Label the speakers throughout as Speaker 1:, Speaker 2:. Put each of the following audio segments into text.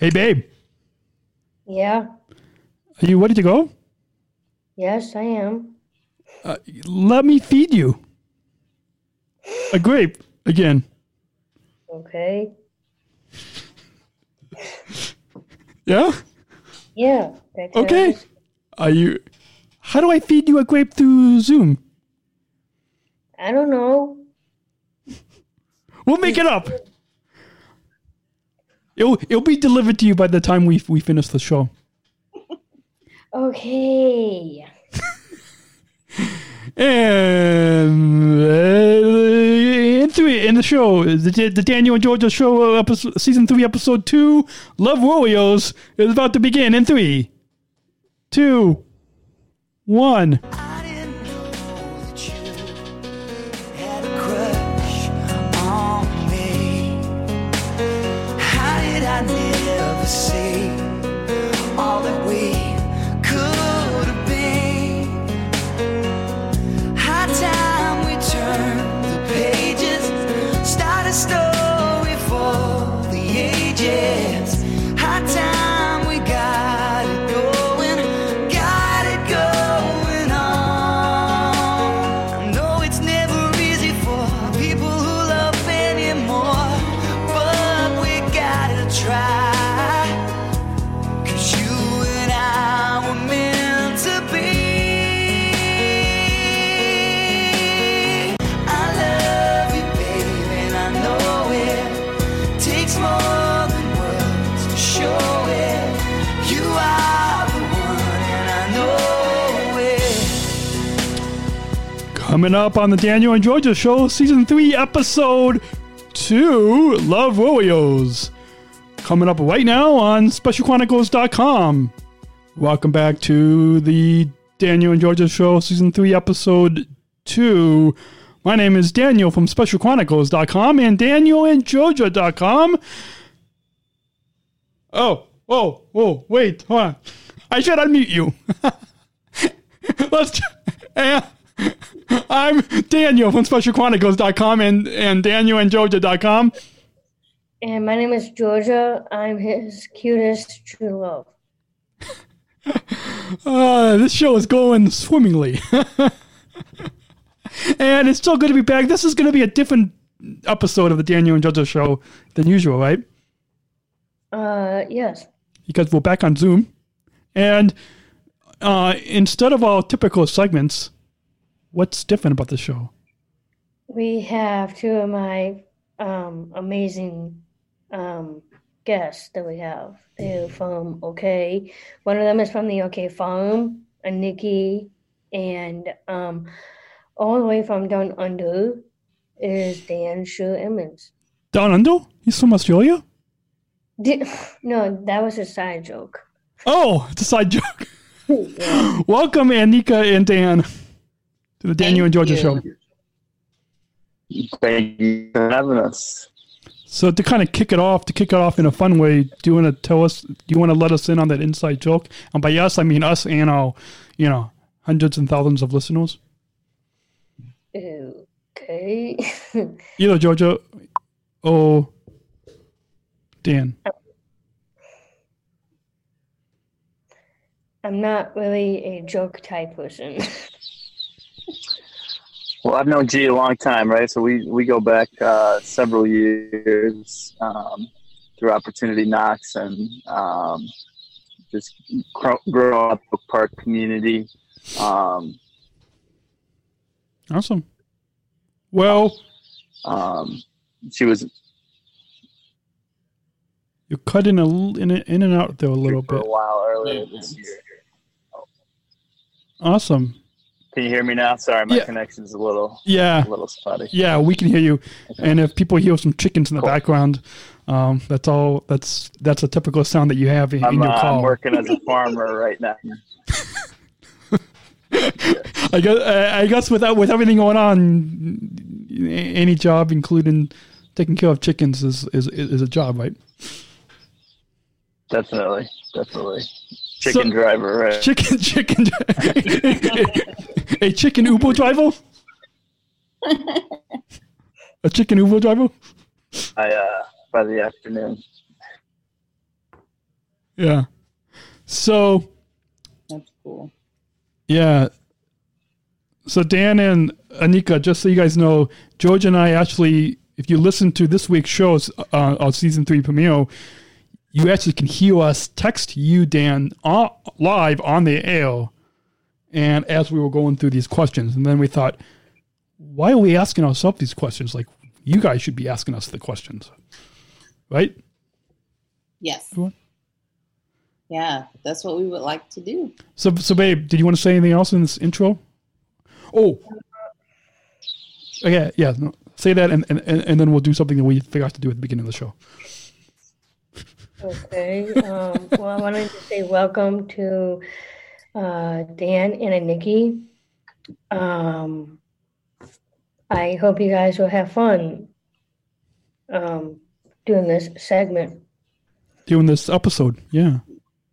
Speaker 1: Hey, babe.
Speaker 2: Yeah.
Speaker 1: Are you ready to go?
Speaker 2: Yes, I am.
Speaker 1: Uh, let me feed you a grape again.
Speaker 2: Okay.
Speaker 1: Yeah?
Speaker 2: Yeah.
Speaker 1: Okay. Are you. How do I feed you a grape through Zoom?
Speaker 2: I don't know.
Speaker 1: We'll make it up. It'll, it'll be delivered to you by the time we, we finish the show.
Speaker 2: Okay.
Speaker 1: And uh, in three in the show, the, the Daniel and Georgia show, uh, episode, season three, episode two, Love Warriors is about to begin in three, two, one. Coming up on the Daniel and Georgia show, season three, episode two, Love Warriors. Coming up right now on SpecialChronicles.com. Welcome back to the Daniel and Georgia show, season three, episode two. My name is Daniel from SpecialChronicles.com and DanielAndGeorgia.com. Oh, whoa, whoa, wait, hold on. I should unmute you. Let's. Uh, I'm Daniel from SpecialChronicles.com and, and DanielAndGeorgia.com.
Speaker 2: And my name is Georgia. I'm his cutest true love.
Speaker 1: Uh, this show is going swimmingly. and it's so good to be back. This is going to be a different episode of the Daniel and Georgia show than usual, right?
Speaker 2: Uh, yes.
Speaker 1: Because we're back on Zoom. And uh, instead of our typical segments, what's different about the show?
Speaker 2: We have two of my um, amazing um, guests that we have. They're from OK. One of them is from the OK Farm, Aniki, and um, all the way from down under is Dan Shu Emmons.
Speaker 1: Down Under? He's from Australia?
Speaker 2: Di- no, that was a side joke.
Speaker 1: Oh, it's a side joke.
Speaker 2: Yeah.
Speaker 1: Welcome, Aniki and Dan, to the Daniel and Georgia show.
Speaker 3: Thank you for having us.
Speaker 1: So to kind of kick it off, to kick it off in a fun way, do you want to tell us? Do you want to let us in on that inside joke? And by us, I mean us and our, you know, hundreds and thousands of listeners.
Speaker 2: Okay.
Speaker 1: Either Georgia or Dan.
Speaker 2: I'm not really a joke type person.
Speaker 3: Well, I've known G a long time, right? So we, we go back uh, several years um, through Opportunity Knocks and um, just grow, grow up Oak Park community. Um,
Speaker 1: Awesome. Well,
Speaker 3: um, she was
Speaker 1: you're cutting a, l- in, in and out there a little
Speaker 3: for a
Speaker 1: bit.
Speaker 3: while earlier this year.
Speaker 1: Awesome.
Speaker 3: Can you hear me now? Sorry, my
Speaker 1: Yeah.
Speaker 3: connection's a little
Speaker 1: Yeah.
Speaker 3: a little spotty.
Speaker 1: Yeah, we can hear you. And if people hear some chickens in the
Speaker 3: Cool.
Speaker 1: background, um, that's all. That's that's a typical sound that you have in, in
Speaker 3: I'm,
Speaker 1: your
Speaker 3: uh, I'm working as a farmer right now.
Speaker 1: I guess I guess without with everything going on, any job, including taking care of chickens, is is is a job, right?
Speaker 3: Definitely, definitely. Chicken
Speaker 1: So-
Speaker 3: driver, right?
Speaker 1: Chicken, chicken, a chicken Uber driver, a chicken Uber driver.
Speaker 3: I, uh, by the afternoon.
Speaker 1: Yeah. So
Speaker 4: That's cool.
Speaker 1: Yeah. So Dan and Aniki, just so you guys know, George and I actually, if you listen to this week's shows uh, on season three premiere, you actually can hear us text you, Dan, uh, live on the air, and as we were going through these questions, and then we thought, why are we asking ourselves these questions? Like you guys should be asking us the questions, right?
Speaker 4: Yes. Yeah, that's what we would like to do.
Speaker 1: So, so babe, did you want to say anything else in this intro? Oh, okay, yeah. No, say that, and, and and then we'll do something that we forgot to do at the beginning of the show.
Speaker 2: Okay. Um, well, I wanted to say welcome to uh, Dan and Nikki. Um, I hope you guys will have fun um, doing this segment.
Speaker 1: Doing this episode, yeah,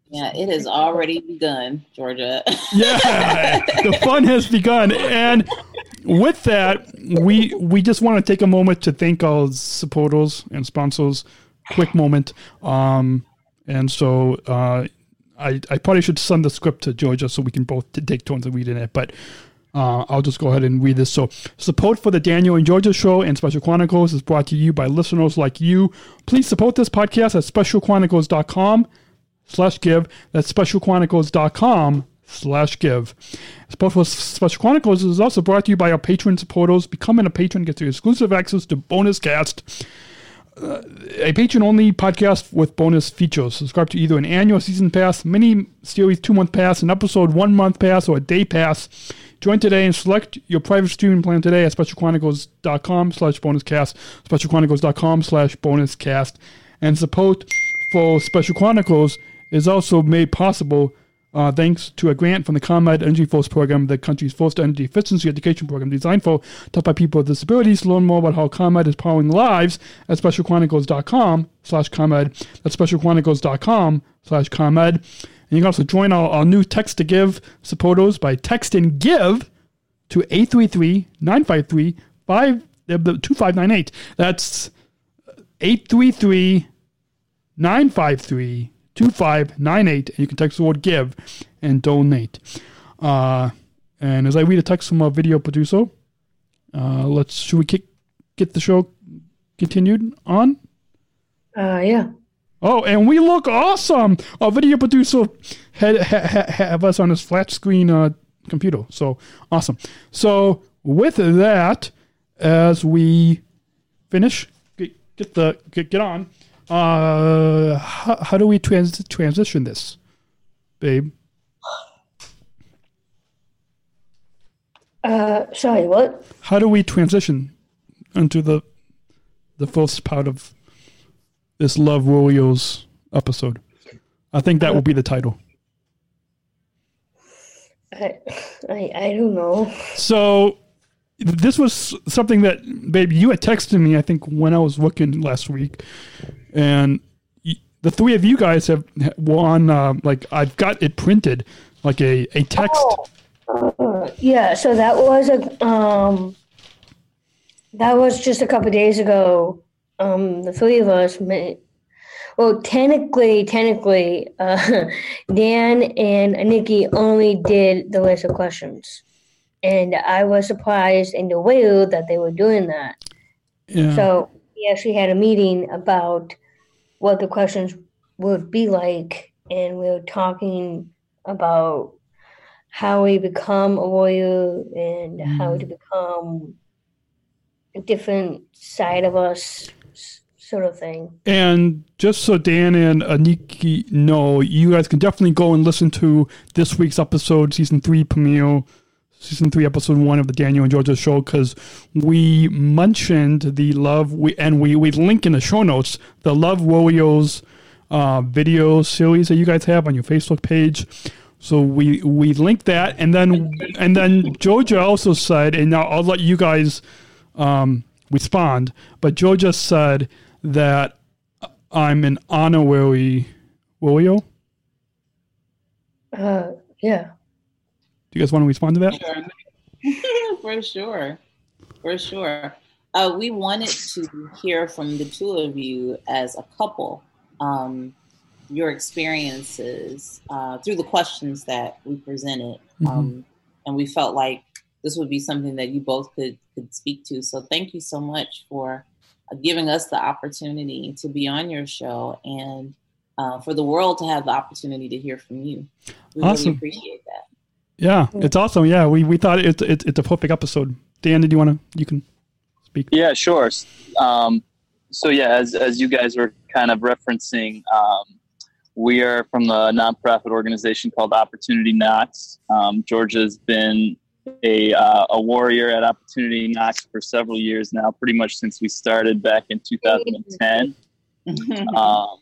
Speaker 4: Yeah, it has already begun, Georgia.
Speaker 1: yeah. the fun has begun, and with that, we we just want to take a moment to thank our supporters and sponsors. Quick moment, um, and so uh, I I probably should send the script to Georgia so we can both take turns of reading it, but. Uh, I'll just go ahead and read this. So, support for the Daniel and Georgia Show and Special Chronicles is brought to you by listeners like you. Please support this podcast at specialchronicles.com slash give. That's specialchronicles.com slash give. Support for Special Chronicles is also brought to you by our patron supporters. Becoming a patron gets you exclusive access to bonus cast, uh, a patron only podcast with bonus features. Subscribe to either an annual season pass, mini series two month pass, an episode one month pass, or a day pass. Join today and select your private streaming plan today at specialchronicles.com slash bonuscast, specialchronicles.com slash bonuscast. And support for Special Chronicles is also made possible uh, thanks to a grant from the ComEd Energy Force Program, the country's first energy efficiency education program designed for taught by people with disabilities. To learn more about how ComEd is powering lives at specialchronicles.com slash ComEd. That's specialchronicles.com slash ComEd. And you can also join our, our new text to give supporters by texting give to 833-953-2598. That's 833 953 2598. And you can text the word give and donate. Uh, and as I read a text from our video producer, uh, let's, should we kick, get the show continued on?
Speaker 2: Uh, yeah.
Speaker 1: Oh, and we look awesome. Our video producer had, ha, ha, have us on his flat screen uh, computer. So awesome. So with that, as we finish, get, get the get, get on. Uh, how, how do we trans- transition this, babe?
Speaker 2: Uh, sorry, what?
Speaker 1: How do we transition into the the first part of this Love Warriors episode? I think that will be the title.
Speaker 2: I, I, I don't know.
Speaker 1: So this was something that, babe, you had texted me. I think when I was working last week, and the three of you guys have were on. Uh, like I've got it printed, like a a text.
Speaker 2: Uh, yeah, so that was a um, that was just a couple days ago. Um, the three of us made. Well, technically, technically, uh, Dan and Nikki only did the list of questions, and I was surprised and aware that they were doing that.
Speaker 1: Yeah.
Speaker 2: So we actually had a meeting about what the questions would be like, and we were talking about how we become a warrior and mm-hmm. how to become a different side of us, sort of thing.
Speaker 1: And just so Dan and Aniki know, you guys can definitely go and listen to this week's episode, season three premiere, season three, episode one of the Daniel and Georgia show, because we mentioned the love, we and we we link in the show notes the Love Warriors uh, video series that you guys have on your Facebook page. So we we link that, and then and then Georgia also said, and now I'll let you guys um, respond. But Georgia said that I'm an honorary warrior.
Speaker 2: Uh, yeah.
Speaker 1: You guys want to respond to that?
Speaker 4: Sure. for sure. For sure. Uh, we wanted to hear from the two of you as a couple. Um, your experiences uh, through the questions that we presented,
Speaker 1: Mhm.
Speaker 4: um, and we felt like this would be something that you both could could speak to. So thank you so much for uh, giving us the opportunity to be on your show and uh, for the world to have the opportunity to hear from you. We
Speaker 1: Awesome.
Speaker 4: really appreciate that.
Speaker 1: Yeah, it's awesome. Yeah, we, we thought it's it's it's a perfect episode. Dan, did you want to? You can speak.
Speaker 3: Yeah, sure. Um, so yeah, as as you guys were kind of referencing, um, we are from the nonprofit organization called Opportunity Knocks. Um, Georgia's been a uh, a warrior at Opportunity Knocks for several years now, pretty much since we started back in 2010. um,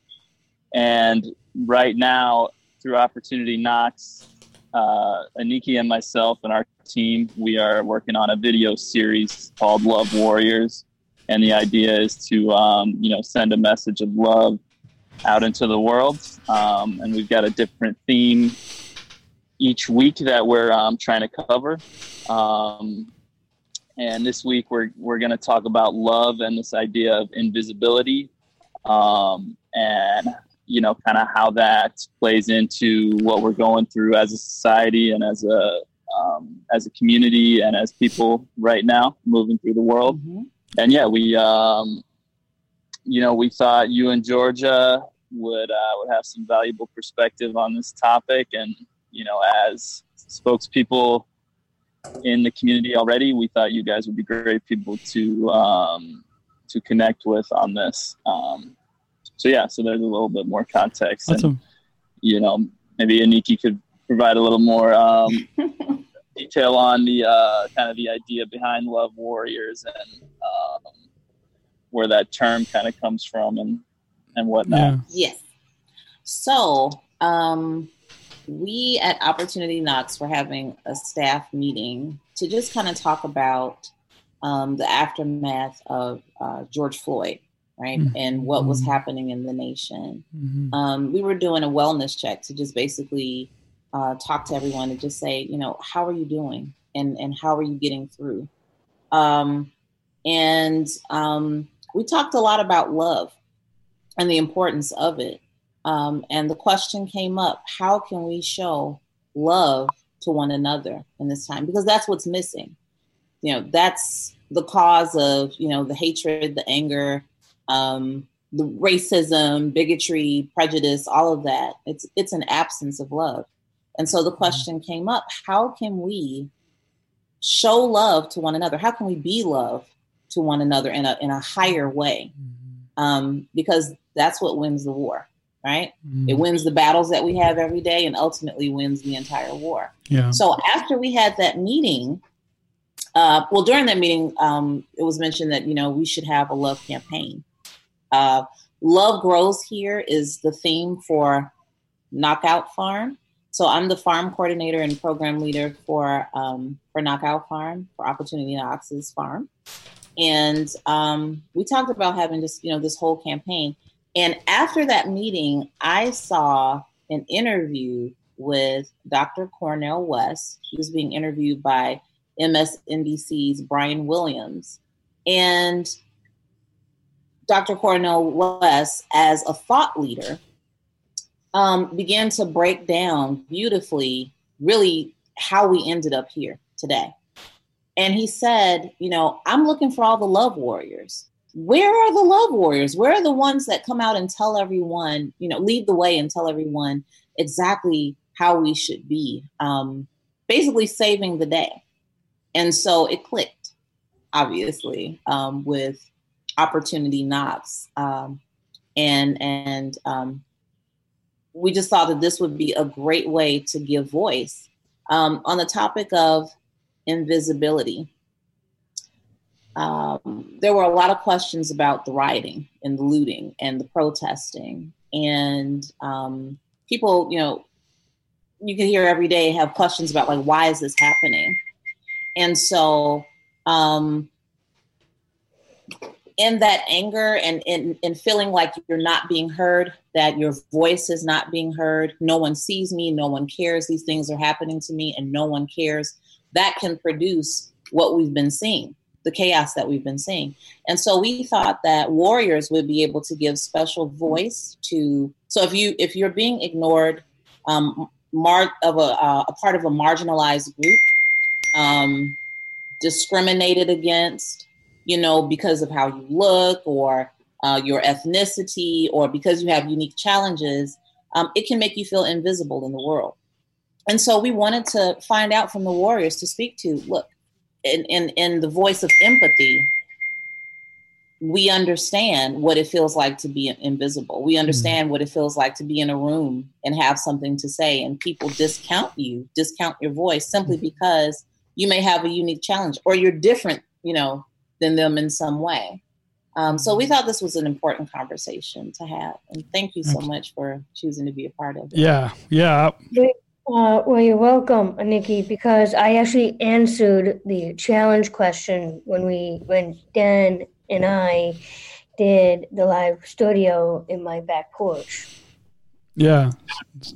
Speaker 3: and right now, through Opportunity Knocks, uh, Aniki and myself and our team, we are working on a video series called Love Warriors. And the idea is to, um, you know, send a message of love out into the world. Um, and we've got a different theme each week that we're um, trying to cover. Um, and this week we're, we're going to talk about love and this idea of invisibility um, and you know kind of how that plays into what we're going through as a society and as a um, as a community and as people right now moving through the world.
Speaker 4: Mhm.
Speaker 3: and yeah we um, you know we thought you and georgia would uh, would have some valuable perspective on this topic. And you know as spokespeople in the community already we thought you guys would be great people to um, to connect with on this. Um, so yeah so there's a little bit more context and you know maybe aniki could provide a little more um, detail on the uh, kind of the idea behind love warriors and um, where that term kind of comes from and and whatnot
Speaker 1: Yeah.
Speaker 4: Yes. So, um, we at Opportunity Knocks were having a staff meeting to just kind of talk about um, the aftermath of uh, George Floyd, right?
Speaker 1: Mhm.
Speaker 4: And what was
Speaker 1: Mhm.
Speaker 4: happening in the nation.
Speaker 1: Mhm.
Speaker 4: Um, we were doing a wellness check to just basically uh, talk to everyone and just say, you know, how are you doing? And, and how are you getting through? Um, and um, we talked a lot about love and the importance of it. Um, and the question came up how can we show love to one another in this time? Because that's what's missing. You know, that's the cause of, you know, the hatred, the anger, um, the racism, bigotry, prejudice, all of that. It's it's an absence of love. And so the question came up, how can we show love to one another? How can we be love to one another in a in a higher way? um, because that's what wins the war, right?
Speaker 1: Mhm.
Speaker 4: It wins the battles that we have every day and ultimately wins the entire war.
Speaker 1: Yeah.
Speaker 4: So after we had that meeting, uh, well, during that meeting, um, it was mentioned that, you know, we should have a love campaign. Uh, love Grows Here is the theme for Knockout Farm. So I'm the farm coordinator and program leader for um, for Knockout Farm, for Opportunity Knocks's farm. And um, we talked about having just you know this whole campaign. And after that meeting i saw an interview with dr cornel west. He was being interviewed by msnbc's brian williams. And dr cornel west as a thought leader um, began to break down beautifully really how we ended up here today and he said, you know, I'm looking for all the love warriors. Where are the love warriors? Where are the ones that come out and tell everyone, you know, lead the way and tell everyone exactly how we should be? Um, basically, saving the day. And so it clicked, obviously, um, with Opportunity Knocks, um, and and um, we just thought that this would be a great way to give voice um, on the topic of invisibility. Um, there were a lot of questions about the rioting and the looting and the protesting, and um, people, you know, you can hear every day have questions about like why is this happening, and so um, in that anger and in, in feeling like you're not being heard, that your voice is not being heard, no one sees me, no one cares, these things are happening to me, and no one cares that can produce what we've been seeing the chaos that we've been seeing. And so we thought that warriors would be able to give special voice to. So if you if you're being ignored, um, mar- of a, uh, a part of a marginalized group, um, discriminated against, you know, because of how you look or uh, your ethnicity or because you have unique challenges, um, it can make you feel invisible in the world. And so we wanted to find out from the warriors to speak to look, in, in, in the voice of empathy, we understand what it feels like to be invisible. We understand mm. what it feels like to be in a room and have something to say, and people discount you, discount your voice simply mm-hmm. because you may have a unique challenge or you're different, you know, than them in some way. Um, so we mm-hmm. thought this was an important conversation to have, and thank you so much for choosing to be a part of it.
Speaker 1: Yeah, yeah.
Speaker 2: Uh, well, you're welcome, Nikki, because I actually answered the challenge question when we when Dan and I did the live studio in my back porch.
Speaker 1: Yeah.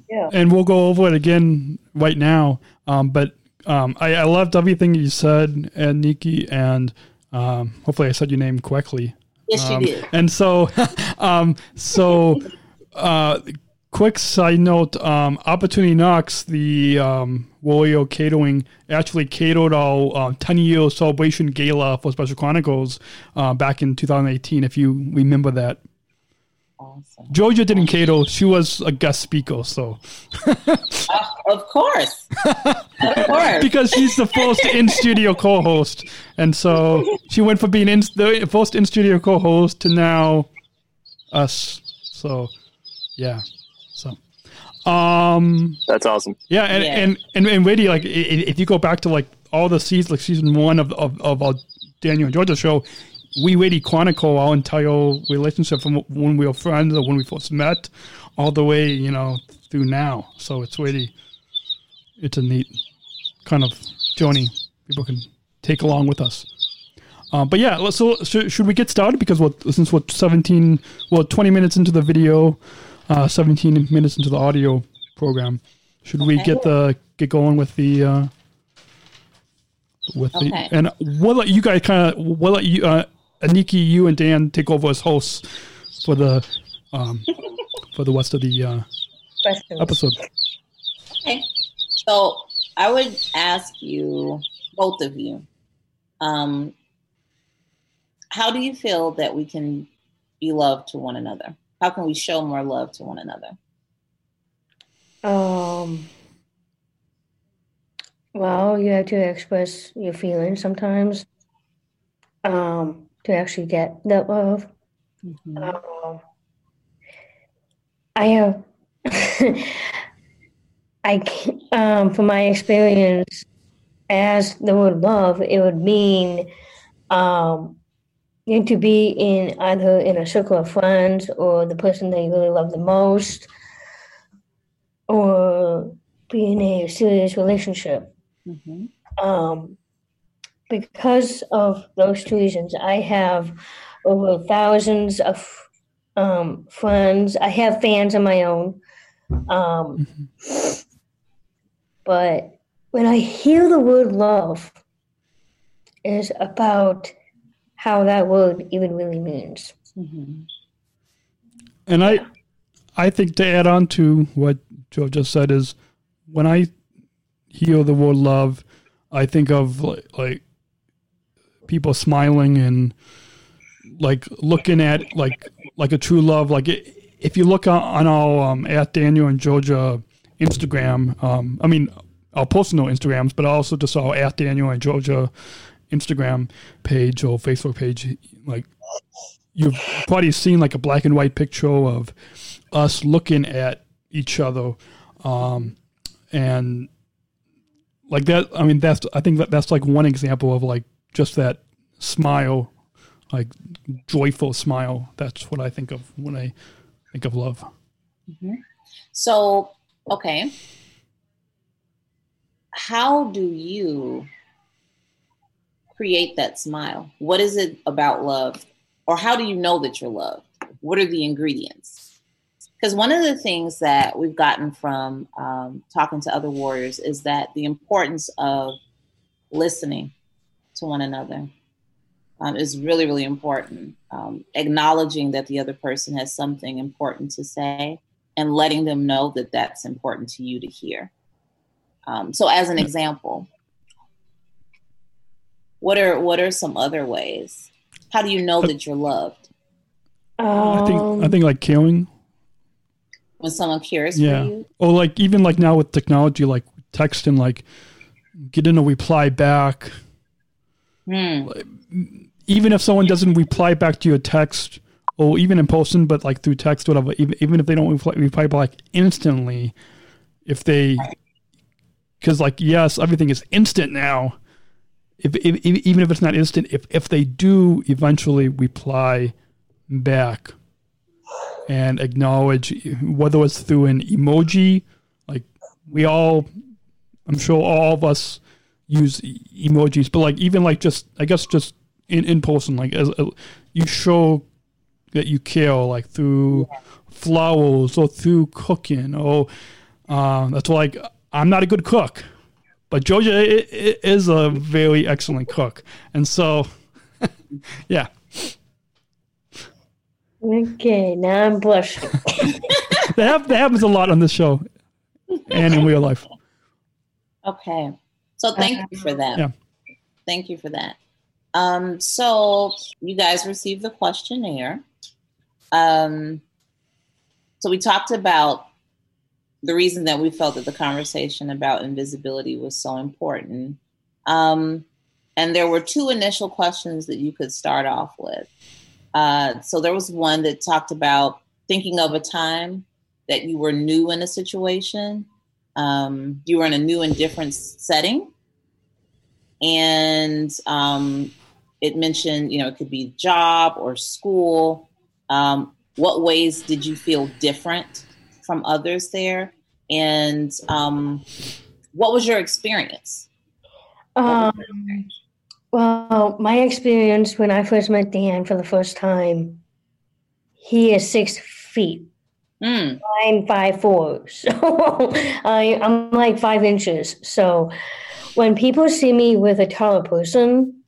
Speaker 1: Yeah. And we'll go over it again right now. Um, but um, I, I loved everything you said, and Nikki, and um, hopefully I said your name correctly.
Speaker 4: Yes,
Speaker 1: um,
Speaker 4: you did.
Speaker 1: And so, um, so, uh, quick side note: um, Opportunity Knocks, the um, Warrior Catering, actually catered our uh, 10 year celebration gala for Special Chronicles uh, back in 2018. If you remember that. Awesome. Georgia didn't cater; she was a guest speaker. So,
Speaker 4: uh, of course, of course,
Speaker 1: because she's the first in studio co-host, and so she went from being in the first in studio co-host to now us. So, yeah. So, um,
Speaker 3: that's awesome.
Speaker 1: Yeah, and yeah. and and and really, like if you go back to like all the seasons, like season one of of, of our Daniel and Georgia show, we really chronicle our entire relationship from when we were friends or when we first met, all the way you know through now. So it's really, it's a neat kind of journey people can take along with us. Um, but yeah, so should, should we get started? Because what since what seventeen, well, twenty minutes into the video, uh, seventeen minutes into the audio program, should okay. we get the get going with the uh, with okay. the and we'll let you guys kind of we'll let you Aniki, you and Dan take over as hosts for the um, for the rest of the uh, episode.
Speaker 4: Okay, so I would ask you, both of you, um, how do you feel that we can be loved to one another? How can we show more love to one another?
Speaker 2: Um. Well, you have to express your feelings sometimes. Um, to actually get that love. Mm-hmm. Um, I have, I um, from my experience, as the word love, it would mean um, you to be in either in a circle of friends or the person that you really love the most, or be in a serious relationship. Mm-hmm. Um, because of those two reasons, I have over thousands of um, friends. I have fans of my own. Um, mm-hmm. But when I hear the word love, is about how that word even really means. Mm-hmm.
Speaker 1: And I, I think to add on to what Joe just said is, when I hear the word love, I think of like, like people smiling and like looking at like like a true love. Like if you look on, our um, at Daniel and Georgia Instagram, um, I mean our personal Instagrams, but I also just our at Daniel and Georgia Instagram page or Facebook page, like you've probably seen like a black and white picture of us looking at each other, um, and like that. I mean, that's I think that that's like one example of like just that smile, like joyful smile. That's what I think of when I think of love.
Speaker 4: Mm-hmm. So, okay. How do you create that smile? What is it about love? Or how do you know that you're loved? What are the ingredients? Because one of the things that we've gotten from um, talking to other warriors is that the importance of listening to one another um, is really, really important. Um, acknowledging that the other person has something important to say and letting them know that that's important to you to hear. Um, so, as an example, what are what are some other ways? How do you know that you're loved
Speaker 1: I think I think like caring.
Speaker 4: when someone cares
Speaker 1: Yeah.
Speaker 4: for you?
Speaker 1: Or like even like now with technology, like text and like getting a reply back.
Speaker 4: Hmm.
Speaker 1: Even if someone doesn't reply back to your text, or even in person, but like through text, whatever. Even even if they don't reply, reply back instantly, if they, because like yes, everything is instant now. If if- even if it's not instant, if if they do eventually reply back and acknowledge whether it's through an emoji like we all i'm sure all of us use emojis but like even like just i guess just in, in person like as uh, you show that you care like through flowers or through cooking or um, that's like i'm not a good cook but georgia i- i- is a very excellent cook and so yeah
Speaker 2: okay, now I'm blushing.
Speaker 1: that, that happens a lot on this show and in real life.
Speaker 4: Okay. So thank you for that.
Speaker 1: Yeah.
Speaker 4: Thank you for that. Um, so you guys received the questionnaire. Um, so we talked about the reason that we felt that the conversation about invisibility was so important. Um, and there were two initial questions that you could start off with. Uh, so there was one that talked about thinking of a time that you were new in a situation um, you were in a new and different setting. And um, it mentioned you know it could be job or school. Um, what ways did you feel different from others there? And um, what was your experience?
Speaker 2: Um, well, my experience when I first met Dan for the first time, he is six feet.
Speaker 4: Mm,
Speaker 2: I'm five four, so I, I'm like five inches. So when people see me with a taller person,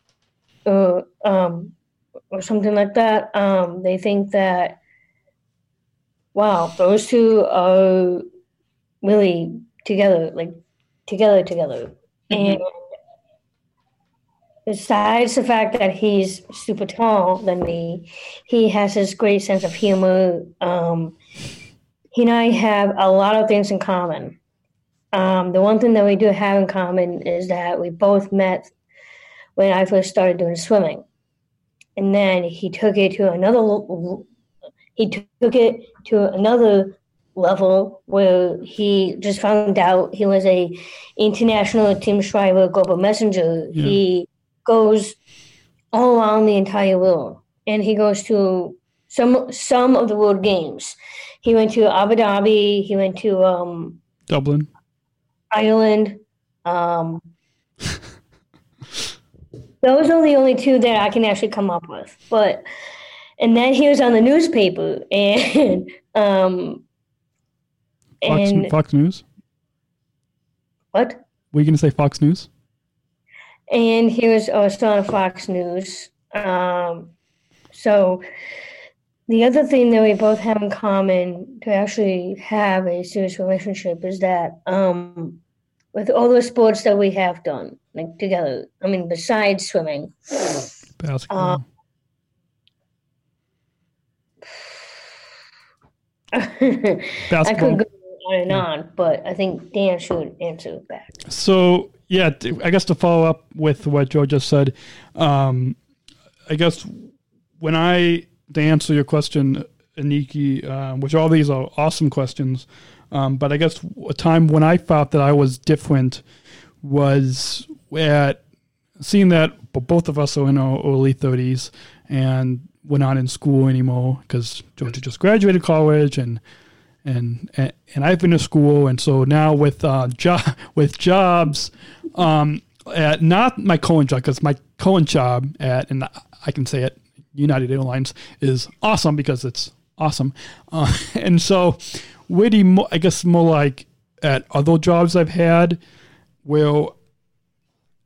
Speaker 2: or um, or something like that, um, they think that, wow, those two are really together, like together, together.
Speaker 4: Mhm.
Speaker 2: And besides the fact that he's super tall than me, he has this great sense of humor. Um, he and I have a lot of things in common. Um, the one thing that we do have in common is that we both met when I first started doing swimming, and then he took it to another. He took it to another level where he just found out he was a international team Shriver global messenger.
Speaker 1: Yeah.
Speaker 2: He goes all around the entire world, and he goes to some some of the world games. He went to Abu Dhabi. He went to um,
Speaker 1: Dublin.
Speaker 2: Ireland. Um, those are the only two that I can actually come up with. But and then he was on the newspaper and um,
Speaker 1: Fox,
Speaker 2: and
Speaker 1: Fox News.
Speaker 2: what?
Speaker 1: Were you going to say Fox News?
Speaker 2: And he was also on Fox News. Um, so the other thing that we both have in common to actually have a serious relationship is that um, with all the sports that we have done like together, I mean, besides swimming,
Speaker 1: Basketball.
Speaker 2: Uh, I could go on and on, but I think Dan should answer back.
Speaker 1: So yeah, I guess to follow up with what Joe just said, um, I guess when I to answer your question, Aniki, uh, which all these are awesome questions, um, but I guess a time when I felt that I was different was at seeing that both of us are in our early thirties and we're not in school anymore because Georgia just graduated college and and and, and I've been to school, and so now with uh, job with jobs, um, at not my current job because my current job at and I can say it, United Airlines is awesome because it's awesome, uh, and so mo- I guess more like at other jobs I've had where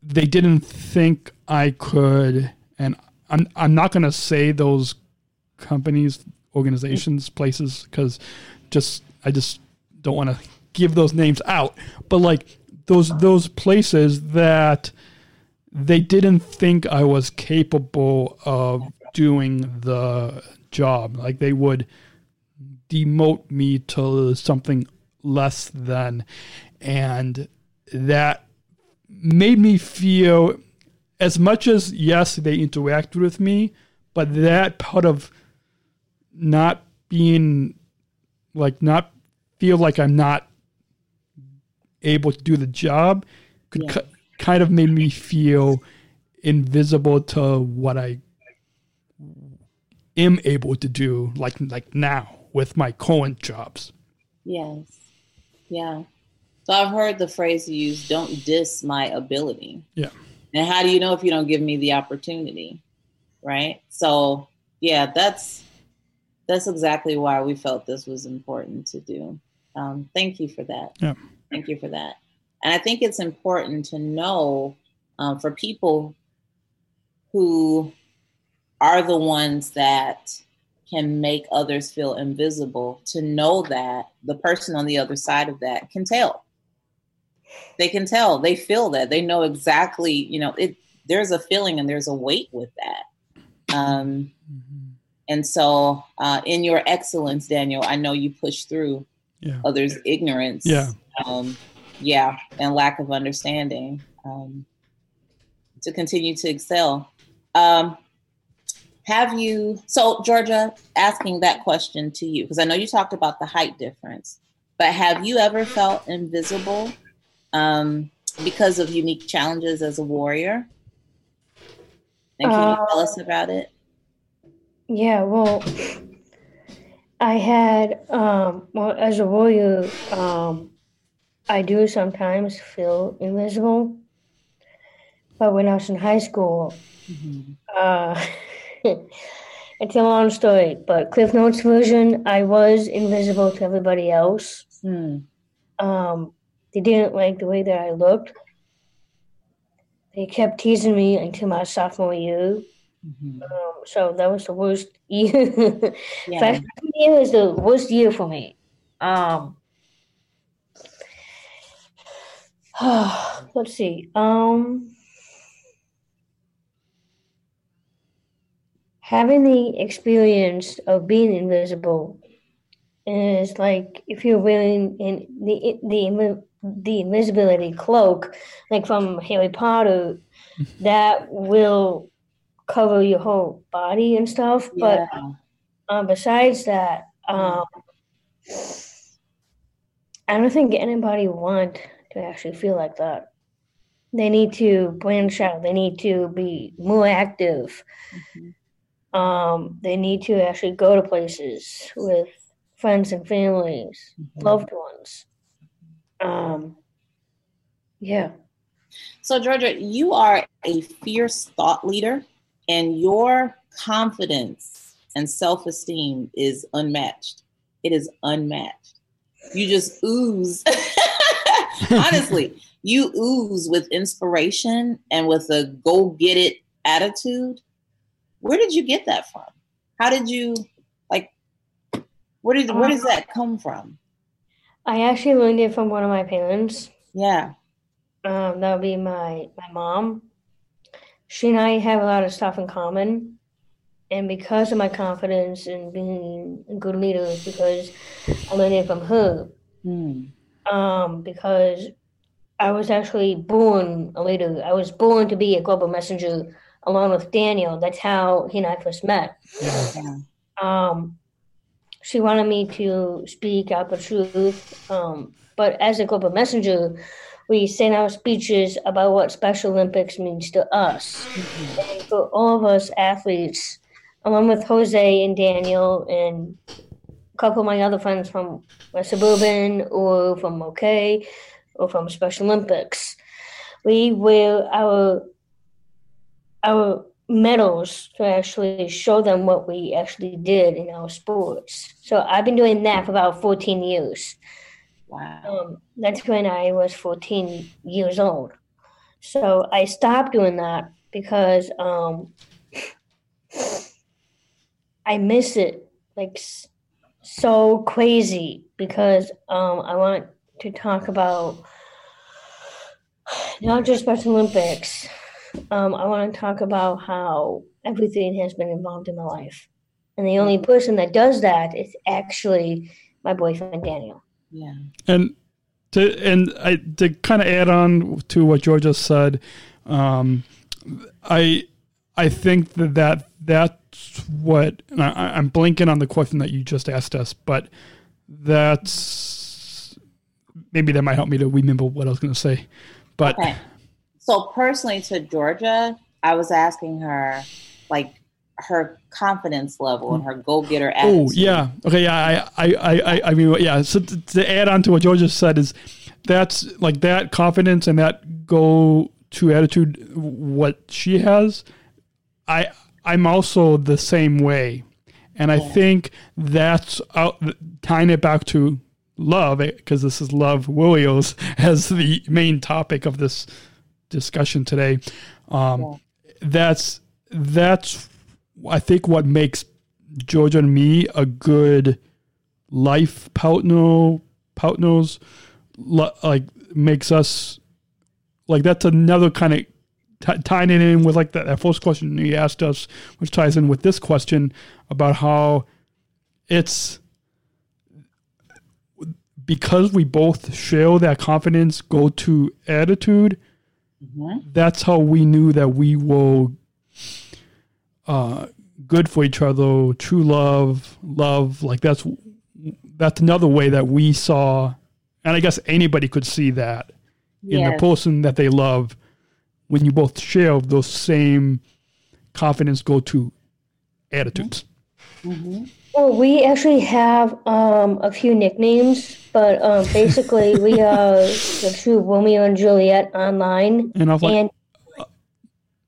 Speaker 1: they didn't think I could, and I'm I'm not gonna say those companies, organizations, places because just I just don't want to give those names out. But like those those places that they didn't think I was capable of doing the job. Like they would demote me to something less than and that made me feel as much as yes they interacted with me but that part of not being like not feel like i'm not able to do the job could
Speaker 4: Yeah.
Speaker 1: ki- kind of made me feel invisible to what i am able to do like like now with my current jobs
Speaker 4: Yes. Yeah. So I've heard the phrase used, don't diss my ability.
Speaker 1: Yeah.
Speaker 4: And how do you know if you don't give me the opportunity? Right? So yeah, that's that's exactly why we felt this was important to do. Um, thank you for that.
Speaker 1: Yeah.
Speaker 4: Thank you for that. And I think it's important to know um, for people who are the ones that can make others feel invisible to know that the person on the other side of that can tell. They can tell. They feel that. They know exactly you know it there's a feeling and there's a weight with that. Um and so uh, in your excellence daniel i know you push through
Speaker 1: yeah.
Speaker 4: others ignorance.
Speaker 1: Yeah.
Speaker 4: um yeah and lack of understanding um to continue to excel. Um have you so georgia asking that question to you because i know you talked about the height difference but have you ever felt invisible um, because of unique challenges as a warrior and can you tell us about it
Speaker 2: Yeah, well, I had, um, well, as a warrior, um, I do sometimes feel invisible. But when I was in high school, uh, it's a long story, but Cliff Notes version, I was invisible to everybody else.
Speaker 4: Hmm.
Speaker 2: Um, they didn't like the way that I looked. They kept teasing me until my sophomore year.
Speaker 4: Mhm.
Speaker 2: Um, so that was the worst year.
Speaker 4: Yeah.
Speaker 2: Freshman year was the worst year for me. Um, let's see. Um, having the experience of being invisible is like if you're wearing in the the the invisibility cloak, like from Harry Potter, that will cover your whole body and stuff. But um, besides that, um, I don't think anybody want to actually feel like that. They need to branch out. They need to be more active.
Speaker 4: Mhm.
Speaker 2: Um, they need to actually go to places with friends and families, loved ones. Um, yeah.
Speaker 4: So, Georgia, you are a fierce thought leader, and your confidence and self esteem is unmatched. It is unmatched. You just ooze. Honestly, you ooze with inspiration and with a go get it attitude. Where did you get that from? How did you like? Where did where does that come from?
Speaker 2: I actually learned it from one of my parents.
Speaker 4: Yeah.
Speaker 2: Um, that would be my my mom. She and I have a lot of stuff in common, and because of my confidence and being a good leader, because I learned it from her.
Speaker 4: Hmm.
Speaker 2: Um, because I was actually born a leader. I was born to be a global messenger along with Daniel. That's how he and I first met.
Speaker 4: Yeah.
Speaker 2: Um, she wanted me to speak out the truth. Um, but as a global messenger, we send out speeches about what Special Olympics means to us. And for all of us athletes, along with Jose and Daniel and a couple of my other friends from West Suburban or from OK or from Special Olympics, we wear our our medals to actually show them what we actually did in our sports. So I've been doing that for about 14 years.
Speaker 4: Wow.
Speaker 2: Um, that's when I was 14 years old. So I stopped doing that because um, I miss it like so crazy because um, I want to talk about not just Special Olympics. Um, I want to talk about how everything has been involved in my life. And the only person that does that is actually my boyfriend, Daniel.
Speaker 4: Yeah.
Speaker 1: And to and I to kind of add on to what Georgia said, um, I I think that, that that's what I, I'm blinking on the question that you just asked us, but that's maybe that might help me to remember what I was going to say. But
Speaker 4: Okay. So personally to Georgia, I was asking her like her confidence level and her go getter attitude.
Speaker 1: Oh yeah. Okay. Yeah. I. I. I. I- mean. Yeah. So to, to add on to what Georgia said is, that's like that confidence and that go to attitude. What she has, I. I'm also the same way, and I think that's out, tying it back to love eh, because this is love Warriors as the main topic of this discussion today. Um, That's that's I think what makes Georgia and me a good life partners li- like makes us like that's another kind of t- tying it in with like that, that first question you asked us which ties in with this question about how it's because we both share that confidence go to attitude Mm-hmm. that's how we knew that we were uh, good for each other, true love, love. Like that's that's another way that we saw, and I guess anybody could see that in the person that they love when you both share those same confidence go to attitudes. Mm-hmm. Mm-hmm.
Speaker 2: Well, we actually have um, a few nicknames, but um, basically we are the true Romeo and Juliet online.
Speaker 1: And I was like,
Speaker 2: and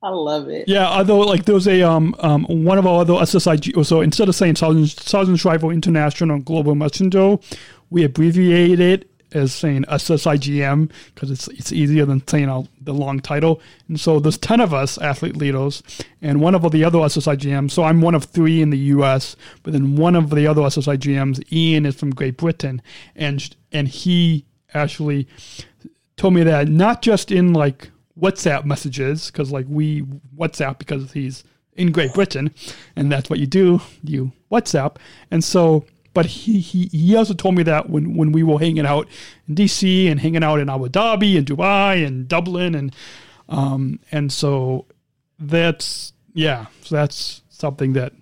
Speaker 4: I love it.
Speaker 1: Yeah, although like there was a um um one of our other SSIG so instead of saying Sargent Sargent Shriver International Global Messenger, we abbreviated it as saying SSIGM because it's it's easier than saying the long title. And so there's ten of us athlete leaders, and one of the other SSIGMs. So I'm one of three in the U.S., but then one of the other SSIGMs, Ian, is from Great Britain, and and he actually told me that not just in like WhatsApp messages, because like we WhatsApp because he's in Great Britain, and that's what you do, you WhatsApp. And so, but he he, he also told me that when when we were hanging out in DC and hanging out in Abu Dhabi and Dubai and Dublin and um and so that's yeah, so that's something that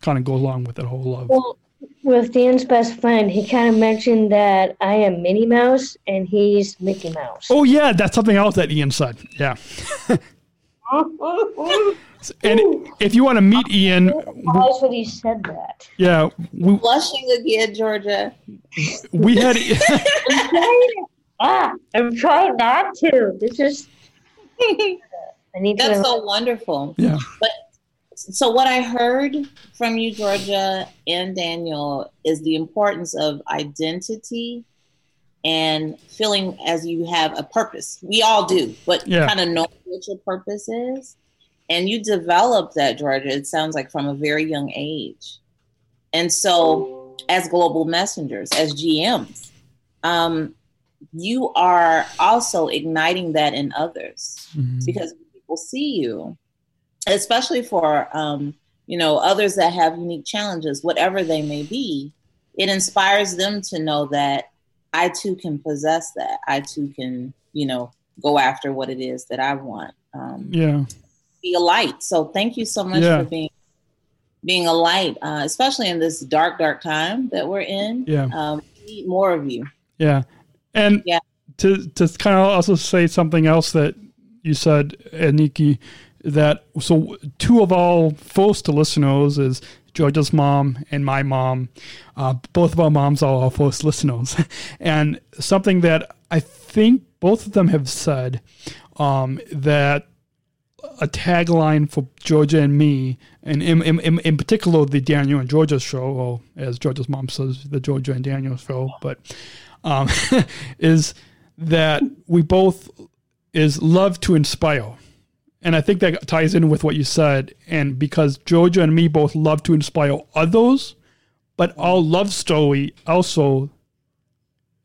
Speaker 1: kind of goes along with that whole love.
Speaker 2: well, with Dan's best friend, he kind of mentioned that I am Minnie Mouse and he's Mickey Mouse.
Speaker 1: Oh yeah, that's something else that Ian said. Yeah. And if you want to meet Ian,
Speaker 2: Why would he said that?
Speaker 1: yeah, we,
Speaker 4: Blushing again, Georgia.
Speaker 1: we had
Speaker 2: ah, I'm trying not to. This is. I need
Speaker 4: That's
Speaker 2: to.
Speaker 4: so wonderful.
Speaker 1: yeah But
Speaker 4: So what I heard from you, Georgia and Daniel, is the importance of identity and feeling as you have a purpose. We all do, but
Speaker 1: Yeah.
Speaker 4: kind of know what your purpose is. And you develop that, Georgia, it sounds like from a very young age. And so, as global messengers, as GMs, um, you are also igniting that in others
Speaker 1: Mhm.
Speaker 4: because people see you, especially for um, you know others that have unique challenges, whatever they may be. It inspires them to know that I too can possess that. I too can you know go after what it is that I want. Um,
Speaker 1: yeah
Speaker 4: be a light. So thank you so much
Speaker 1: Yeah.
Speaker 4: for being being a light, uh, especially in this dark, dark time that we're in.
Speaker 1: Yeah.
Speaker 4: Um, we need more of you.
Speaker 1: Yeah. And
Speaker 4: Yeah.
Speaker 1: to to kind of also say something else that you said, Aniki, that so two of our first listeners is Georgia's mom and my mom. Uh, both of our moms are our first listeners. and something that I think both of them have said um, that a tagline for Georgia and me, and in, in, in, particular the Daniel and Georgia show, or as Georgia's mom says, the Georgia and Daniel show, but um, is that we both is love to inspire, and I think that ties in with what you said. And because Georgia and me both love to inspire others, but our love story also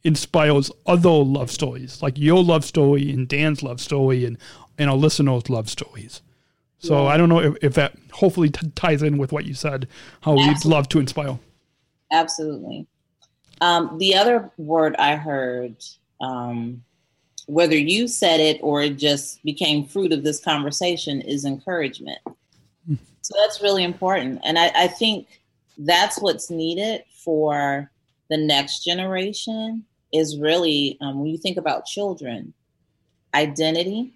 Speaker 1: inspires other love stories, like your love story and Dan's love story and, and our listeners' love stories. So
Speaker 4: Yeah.
Speaker 1: I don't know if, if that hopefully t- ties in with what you said, how we'd love to inspire.
Speaker 4: Absolutely. Um, the other word I heard, um, whether you said it or it just became fruit of this conversation, is encouragement. So that's really important. And I, I think that's what's needed for the next generation is really, um, when you think about children, identity,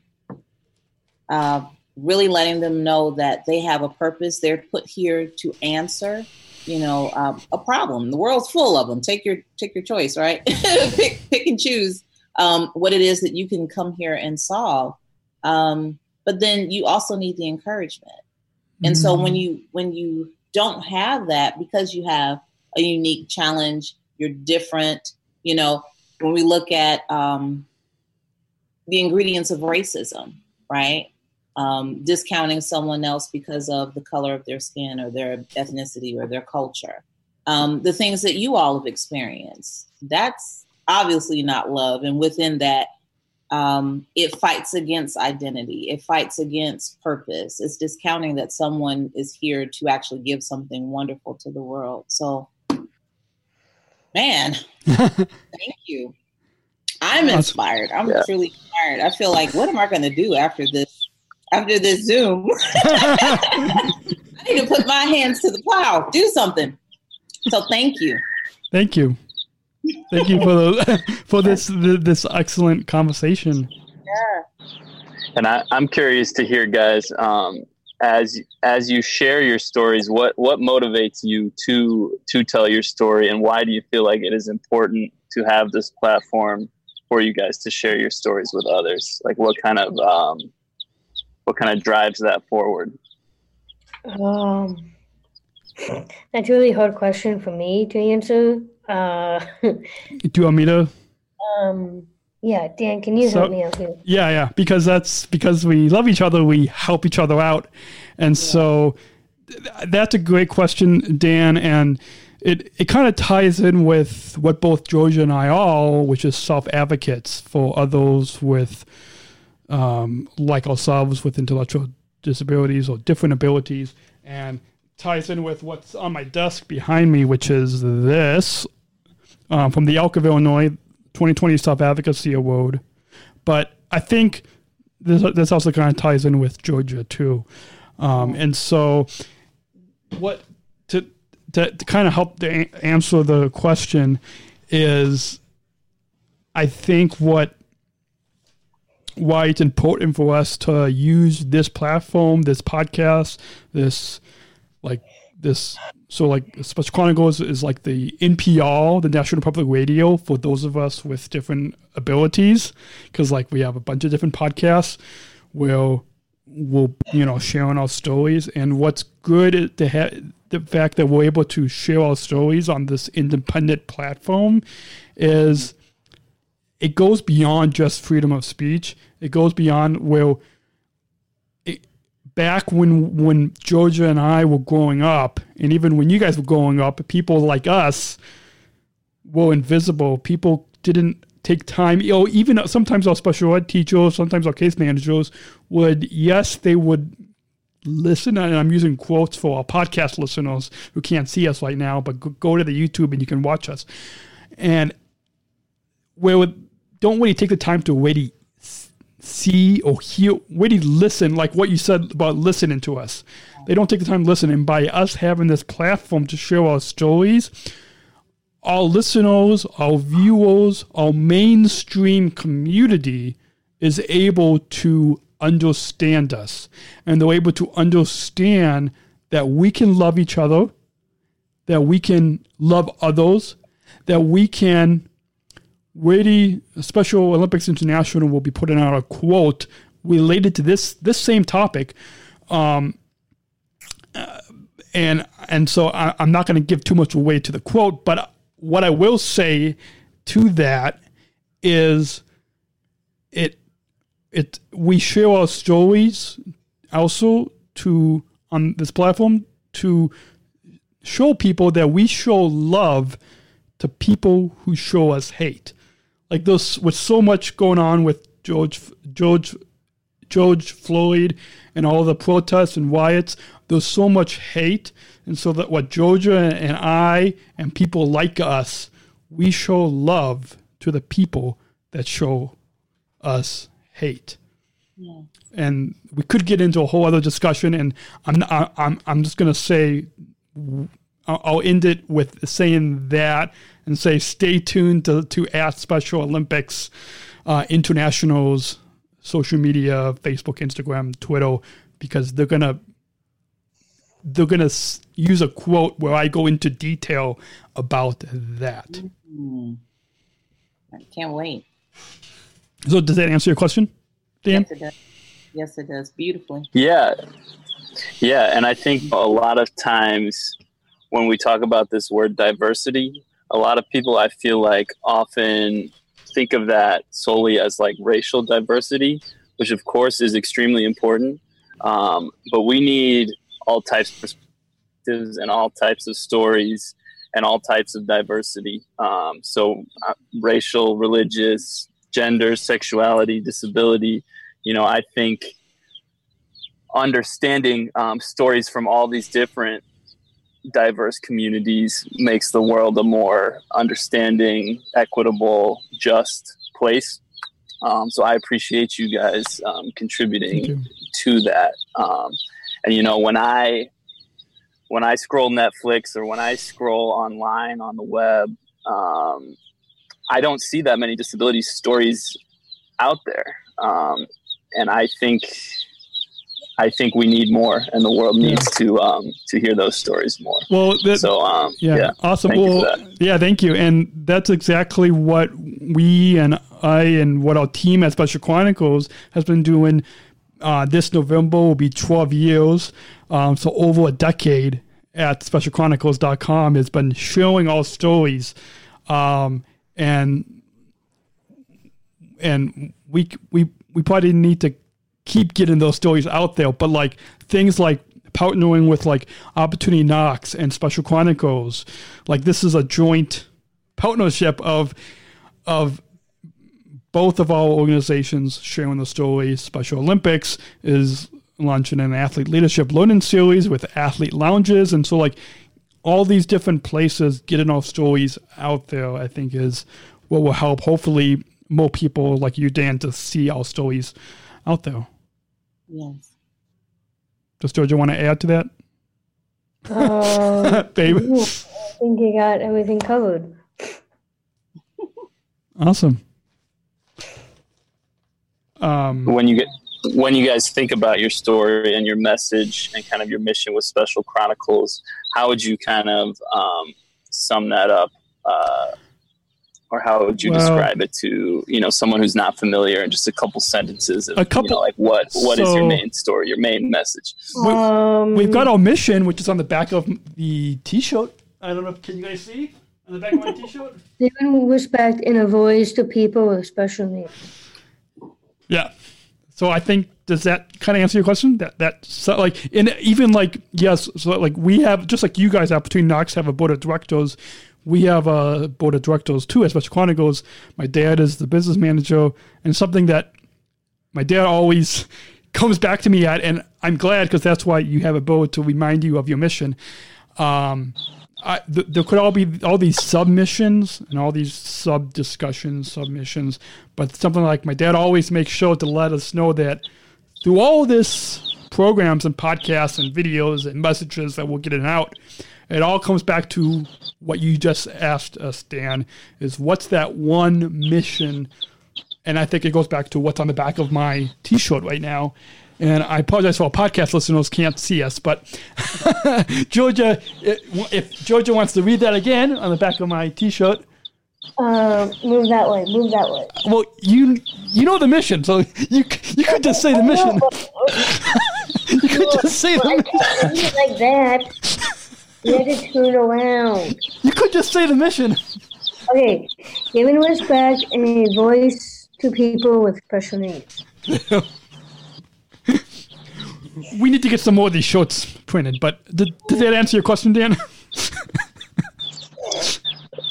Speaker 4: uh, really letting them know that they have a purpose. They're put here to answer you know um, a problem. The world's full of them take your take your choice right? Pick pick and choose um, what it is that you can come here and solve. Um, but then you also need the encouragement. And so when you when you don't have that because you have a unique challenge you're different you know when we look at um, the ingredients of racism right um, discounting someone else because of the color of their skin or their ethnicity or their culture. Um, the things that you all have experienced, that's obviously not love. And within that, um, it fights against identity, it fights against purpose. It's discounting that someone is here to actually give something wonderful to the world. So, man, thank you. I'm inspired. I'm
Speaker 3: Yeah.
Speaker 4: truly inspired. I feel like, what am I going to do after this? After this Zoom, I need to put my hands to the plow, do something. So, thank you.
Speaker 1: Thank you. Thank you for the, for this this excellent conversation. Yeah.
Speaker 3: And I, I'm curious to hear, guys, um, as as you share your stories, what what motivates you to to tell your story, and why do you feel like it is important to have this platform for you guys to share your stories with others? Like, what kind of um, what kind of drives that forward?
Speaker 2: Um, that's a really hard question for me to answer. Uh,
Speaker 1: Do you want me to?
Speaker 2: um, yeah, Dan, can you
Speaker 1: So-
Speaker 2: help me out here?
Speaker 1: Yeah, yeah. Because that's because we love each other, we help each other out, and so th- that's a great question, Dan. And it it kind of ties in with what both Georgia and I are, which is self advocates for others with, um, like ourselves, with intellectual disabilities or different abilities, and ties in with what's on my desk behind me, which is this um, from the Arc of Illinois 2020 Self Advocacy Award. But I think this this also kind of ties in with Georgia too, um, and so what to to, to kind of help to answer the question is, I think what why it's important for us to use this platform, this podcast, this like this. So like Special Chronicles is like the NPR, the National Public Radio, for those of us with different abilities, because like we have a bunch of different podcasts where we'll you know sharing our stories. And what's good to have the fact that we're able to share our stories on this independent platform is it goes beyond just freedom of speech. It goes beyond where it, back when when Georgia and I were growing up, and even when you guys were growing up, people like us were invisible. People didn't take time. You know, even sometimes our special ed teachers, sometimes our case managers would, yes, they would listen, and I'm using quotes for our podcast listeners who can't see us right now, but go- to the YouTube and you can watch us. And where would, don't really take the time to really see or hear, really listen, like what you said about listening to us. They don't take the time to listen. And by us having this platform to share our stories, our listeners, our viewers, our mainstream community is able to understand us. And they're able to understand that we can love each other, that we can love others, that we can really Special Olympics International will be putting out a quote related to this this same topic. Um, uh, and and so I, I'm not going to give too much away to the quote, but what I will say to that is it it we share our stories also to on this platform to show people that we show love to people who show us hate. Like this, with so much going on with George George George Floyd and all the protests and riots, there's so much hate, and so that what Georgia and I and people like us, we show love to the people that show us hate.
Speaker 4: Yeah.
Speaker 1: And we could get into a whole other discussion, and I'm I'm I'm just gonna say I'll I'll end it with saying that and say stay tuned to, to at Special Olympics uh, Internationals social media, Facebook, Instagram, Twitter, because they're gonna they're gonna use a quote where I go into detail about that.
Speaker 4: Hmm. I can't wait.
Speaker 1: So does that answer your question, Dan?
Speaker 4: Yes, it does. Yes, it does. Beautifully.
Speaker 3: Yeah. Yeah. And I think a lot of times when we talk about this word diversity, a lot of people I feel like often think of that solely as like racial diversity, which of course is extremely important. Um, but we need all types of perspectives and all types of stories and all types of diversity. Um, so, uh, racial, religious, gender, sexuality, disability. You know, I think understanding um, stories from all these different diverse communities makes the world a more understanding, equitable, just place. Um, so I appreciate you guys um, contributing
Speaker 1: you.
Speaker 3: to that. Um, and you know, when I when I scroll Netflix or when I scroll online on the web, um, I don't see that many disability stories out there. Um, and I think I think we need more, and the world needs to um, to hear those stories more.
Speaker 1: Well, that,
Speaker 3: So um,
Speaker 1: yeah,
Speaker 3: yeah,
Speaker 1: awesome.
Speaker 3: Thank you
Speaker 1: well, yeah, thank you. And that's exactly what we and I and what our team at Special Chronicles has been doing. Uh, this November will be 12 years. Um, so over a decade at specialchronicles.com has been showing all stories. Um, and and we we we probably need to keep getting those stories out there. But like things like partnering with like Opportunity Knocks and Special Chronicles, like this is a joint partnership of of both of our organizations sharing the stories. Special Olympics is launching an athlete leadership learning series with athlete lounges, and so like all these different places getting our stories out there, I think is what will help. Hopefully, more people like you, Dan, to see our stories out there.
Speaker 4: Yes.
Speaker 1: Does Georgia want to add to that,
Speaker 2: Um,
Speaker 1: babe?
Speaker 2: I think you got everything covered.
Speaker 1: Awesome. Um,
Speaker 3: when you get when you guys think about your story and your message and kind of your mission with Special Chronicles, how would you kind of um, sum that up, uh, or how would you
Speaker 1: Well-
Speaker 3: describe it to you know someone who's not familiar in just a couple sentences? Of,
Speaker 1: A couple-
Speaker 3: you know, like what what is
Speaker 1: so-
Speaker 3: your main story, your main message?
Speaker 1: We-
Speaker 2: Um,
Speaker 1: We've got our mission, which is on the back of the T-shirt. I don't know. Can you guys see on the back of my T-shirt?
Speaker 2: giving respect and a voice to people with special needs.
Speaker 1: Yeah. So I think does that kind of answer your question? That that so like and even like yes, so like we have just like you guys have between Knocks have a board of directors. We have a board of directors too, at Special Chronicles. My dad is the business manager, and something that my dad always comes back to me at, and I'm glad because that's why you have a board to remind you of your mission. Um, I, th- there could all be all these submissions and all these sub discussions, submissions, but something like my dad always makes sure to let us know that through all this programs and podcasts and videos and messages that we're getting out, it all comes back to what you just asked us, Dan, is what's that one mission? And I think it goes back to what's on the back of my T-shirt right now. And I apologize for our podcast listeners can't see us, but Georgia, if Georgia wants to read that again on the back of my T-shirt,
Speaker 2: Um, move that way. Move that way.
Speaker 1: well, you you know the mission, so you you could just say the mission. you could just say the mission.
Speaker 2: can't do it like that. You had to turn around.
Speaker 1: You could just say the mission.
Speaker 2: Okay, giving respect and a voice to people with special needs.
Speaker 1: we need to get some more of these shorts printed. But did, did that answer your question, Dan?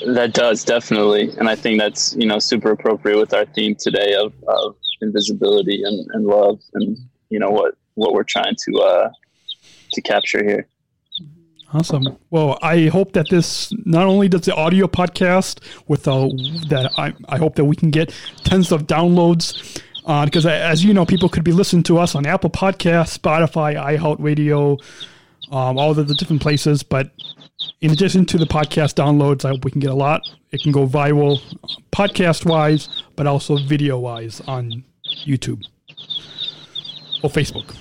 Speaker 3: That does definitely, and I think that's you know super appropriate with our theme today of, of invisibility and, and love, and you know what what we're trying to uh, to capture here.
Speaker 1: Awesome. Well, I hope that this not only does the audio podcast with uh, that I, I hope that we can get tens of downloads because uh, as you know, people could be listening to us on Apple Podcasts, Spotify, iHeartRadio, um, all the different places. But in addition to the podcast downloads, I hope we can get a lot. It can go viral podcast wise, but also video wise on YouTube or Facebook.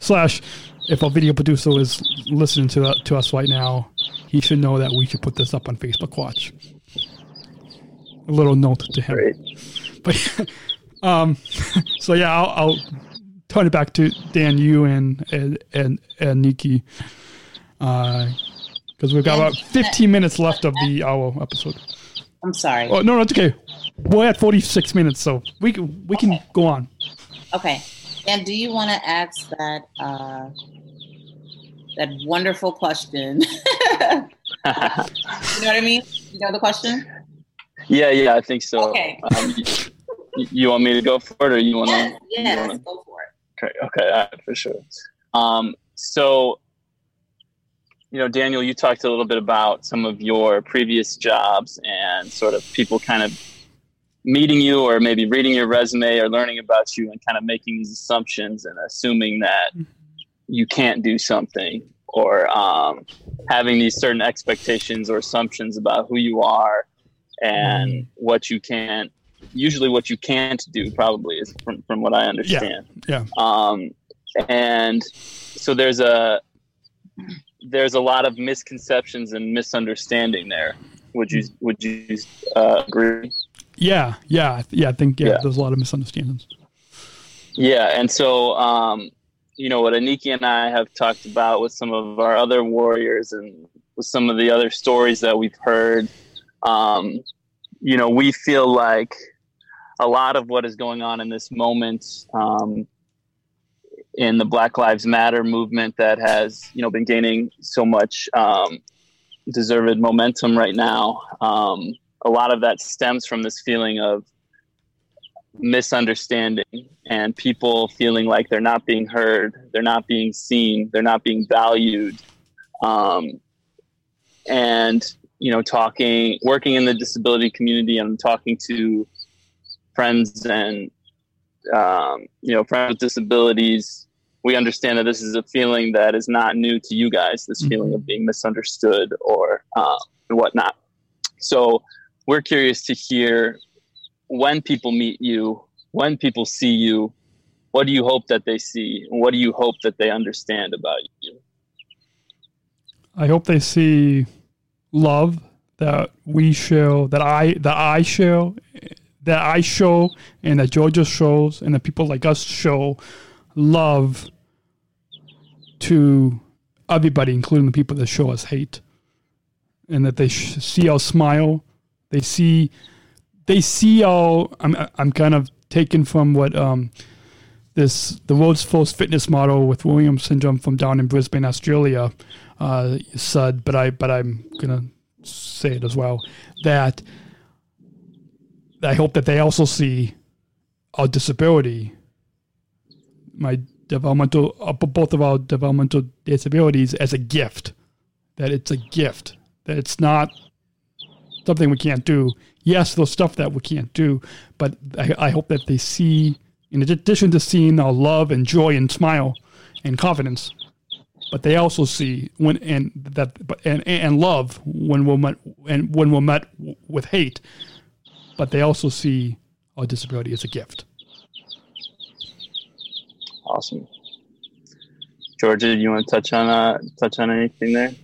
Speaker 1: Slash, if a video producer is listening to, to us right now, he should know that we should put this up on Facebook Watch. A little note to him.
Speaker 3: Great.
Speaker 1: But um, so yeah, I'll, I'll turn it back to Dan, you and and and, Aniki, because we've got about 15 minutes left of the hour episode.
Speaker 4: I'm sorry.
Speaker 1: Oh no, no, it's okay. We're at 46 minutes, so we can we can go on.
Speaker 4: Okay. And do you want to ask that uh, that wonderful question? you know what I mean? You know the question?
Speaker 3: yeah, yeah, I think so.
Speaker 4: Okay.
Speaker 3: Um, you, you want me to go for it, or you want to?
Speaker 4: Yes, yes, go for it.
Speaker 3: Okay, okay, right, for sure. Um, so, you know, Daniel, you talked a little bit about some of your previous jobs and sort of people kind of meeting you or maybe reading your resume or learning about you and kind of making these assumptions and assuming that you can't do something or um, having these certain expectations or assumptions about who you are and what you can't usually what you can't do probably is from, from what i understand.
Speaker 1: Yeah.
Speaker 3: um, and so there's a there's a lot of misconceptions and misunderstanding there. Would you would you uh, agree
Speaker 1: Yeah, yeah, yeah. I think yeah,
Speaker 3: Yeah.
Speaker 1: there's a lot of misunderstandings.
Speaker 3: Yeah, and so um, you know what Aniki and I have talked about with some of our other warriors and with some of the other stories that we've heard. Um, you know, we feel like a lot of what is going on in this moment um, in the Black Lives Matter movement that has you know been gaining so much um, deserved momentum right now. Um, a lot of that stems from this feeling of misunderstanding and people feeling like they're not being heard, they're not being seen, they're not being valued. Um, and, you know, talking, working in the disability community and talking to friends and, um, you know, friends with disabilities, we understand that this is a feeling that is not new to you guys, this feeling of being misunderstood or uh, whatnot. So we're curious to hear when people meet you, when people see you, what do you hope that they see? What do you hope that they understand about you?
Speaker 1: I hope they see love that we show, that I that I show, that I show, and that Georgia shows, and that people like us show love to everybody, including the people that show us hate, and that they sh- see our smile, they see they see our. I'm I'm kind of taken from what um this the world's first fitness model with Williams syndrome from down in Brisbane, Australia, uh, said. But I but I'm gonna say it as well that I hope that they also see our disability, my developmental, uh, both of our developmental disabilities as a gift. That it's a gift. That it's not something we can't do. Yes, there's stuff that we can't do, but I, I hope that they see, in addition to seeing our love and joy and smile and confidence, but they also see when and that and and love when we're met and when we're met with hate, but they also see our disability as a gift.
Speaker 3: Awesome. Georgia, you want to touch on uh, touch on anything there?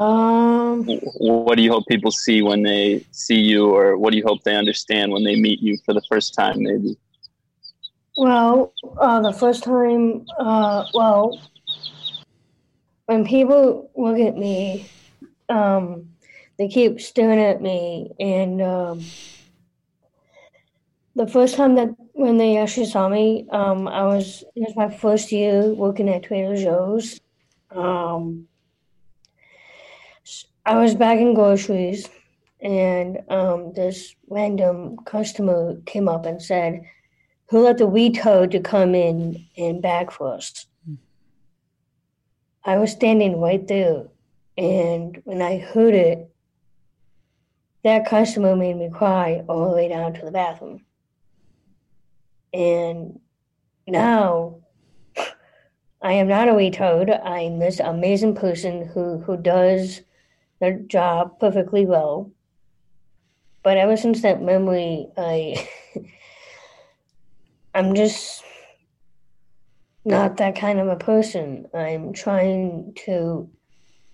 Speaker 2: Um,
Speaker 3: What do you hope people see when they see you, or what do you hope they understand when they meet you for the first time? Maybe.
Speaker 2: well, uh, the first time, uh, well, when people look at me, um, they keep staring at me, and um, the first time that when they actually saw me, um, I was it was my first year working at Trader Joe's. Um, I was bagging groceries, and um, this random customer came up and said, "Who let the wee toad to come in and bag for us?" I was standing right there, and when I heard it, that customer made me cry all the way down to the bathroom. And now I am not a wee toad. I'm this amazing person who, who does their job perfectly well. But ever since that memory, I I'm just not that kind of a person. I'm trying to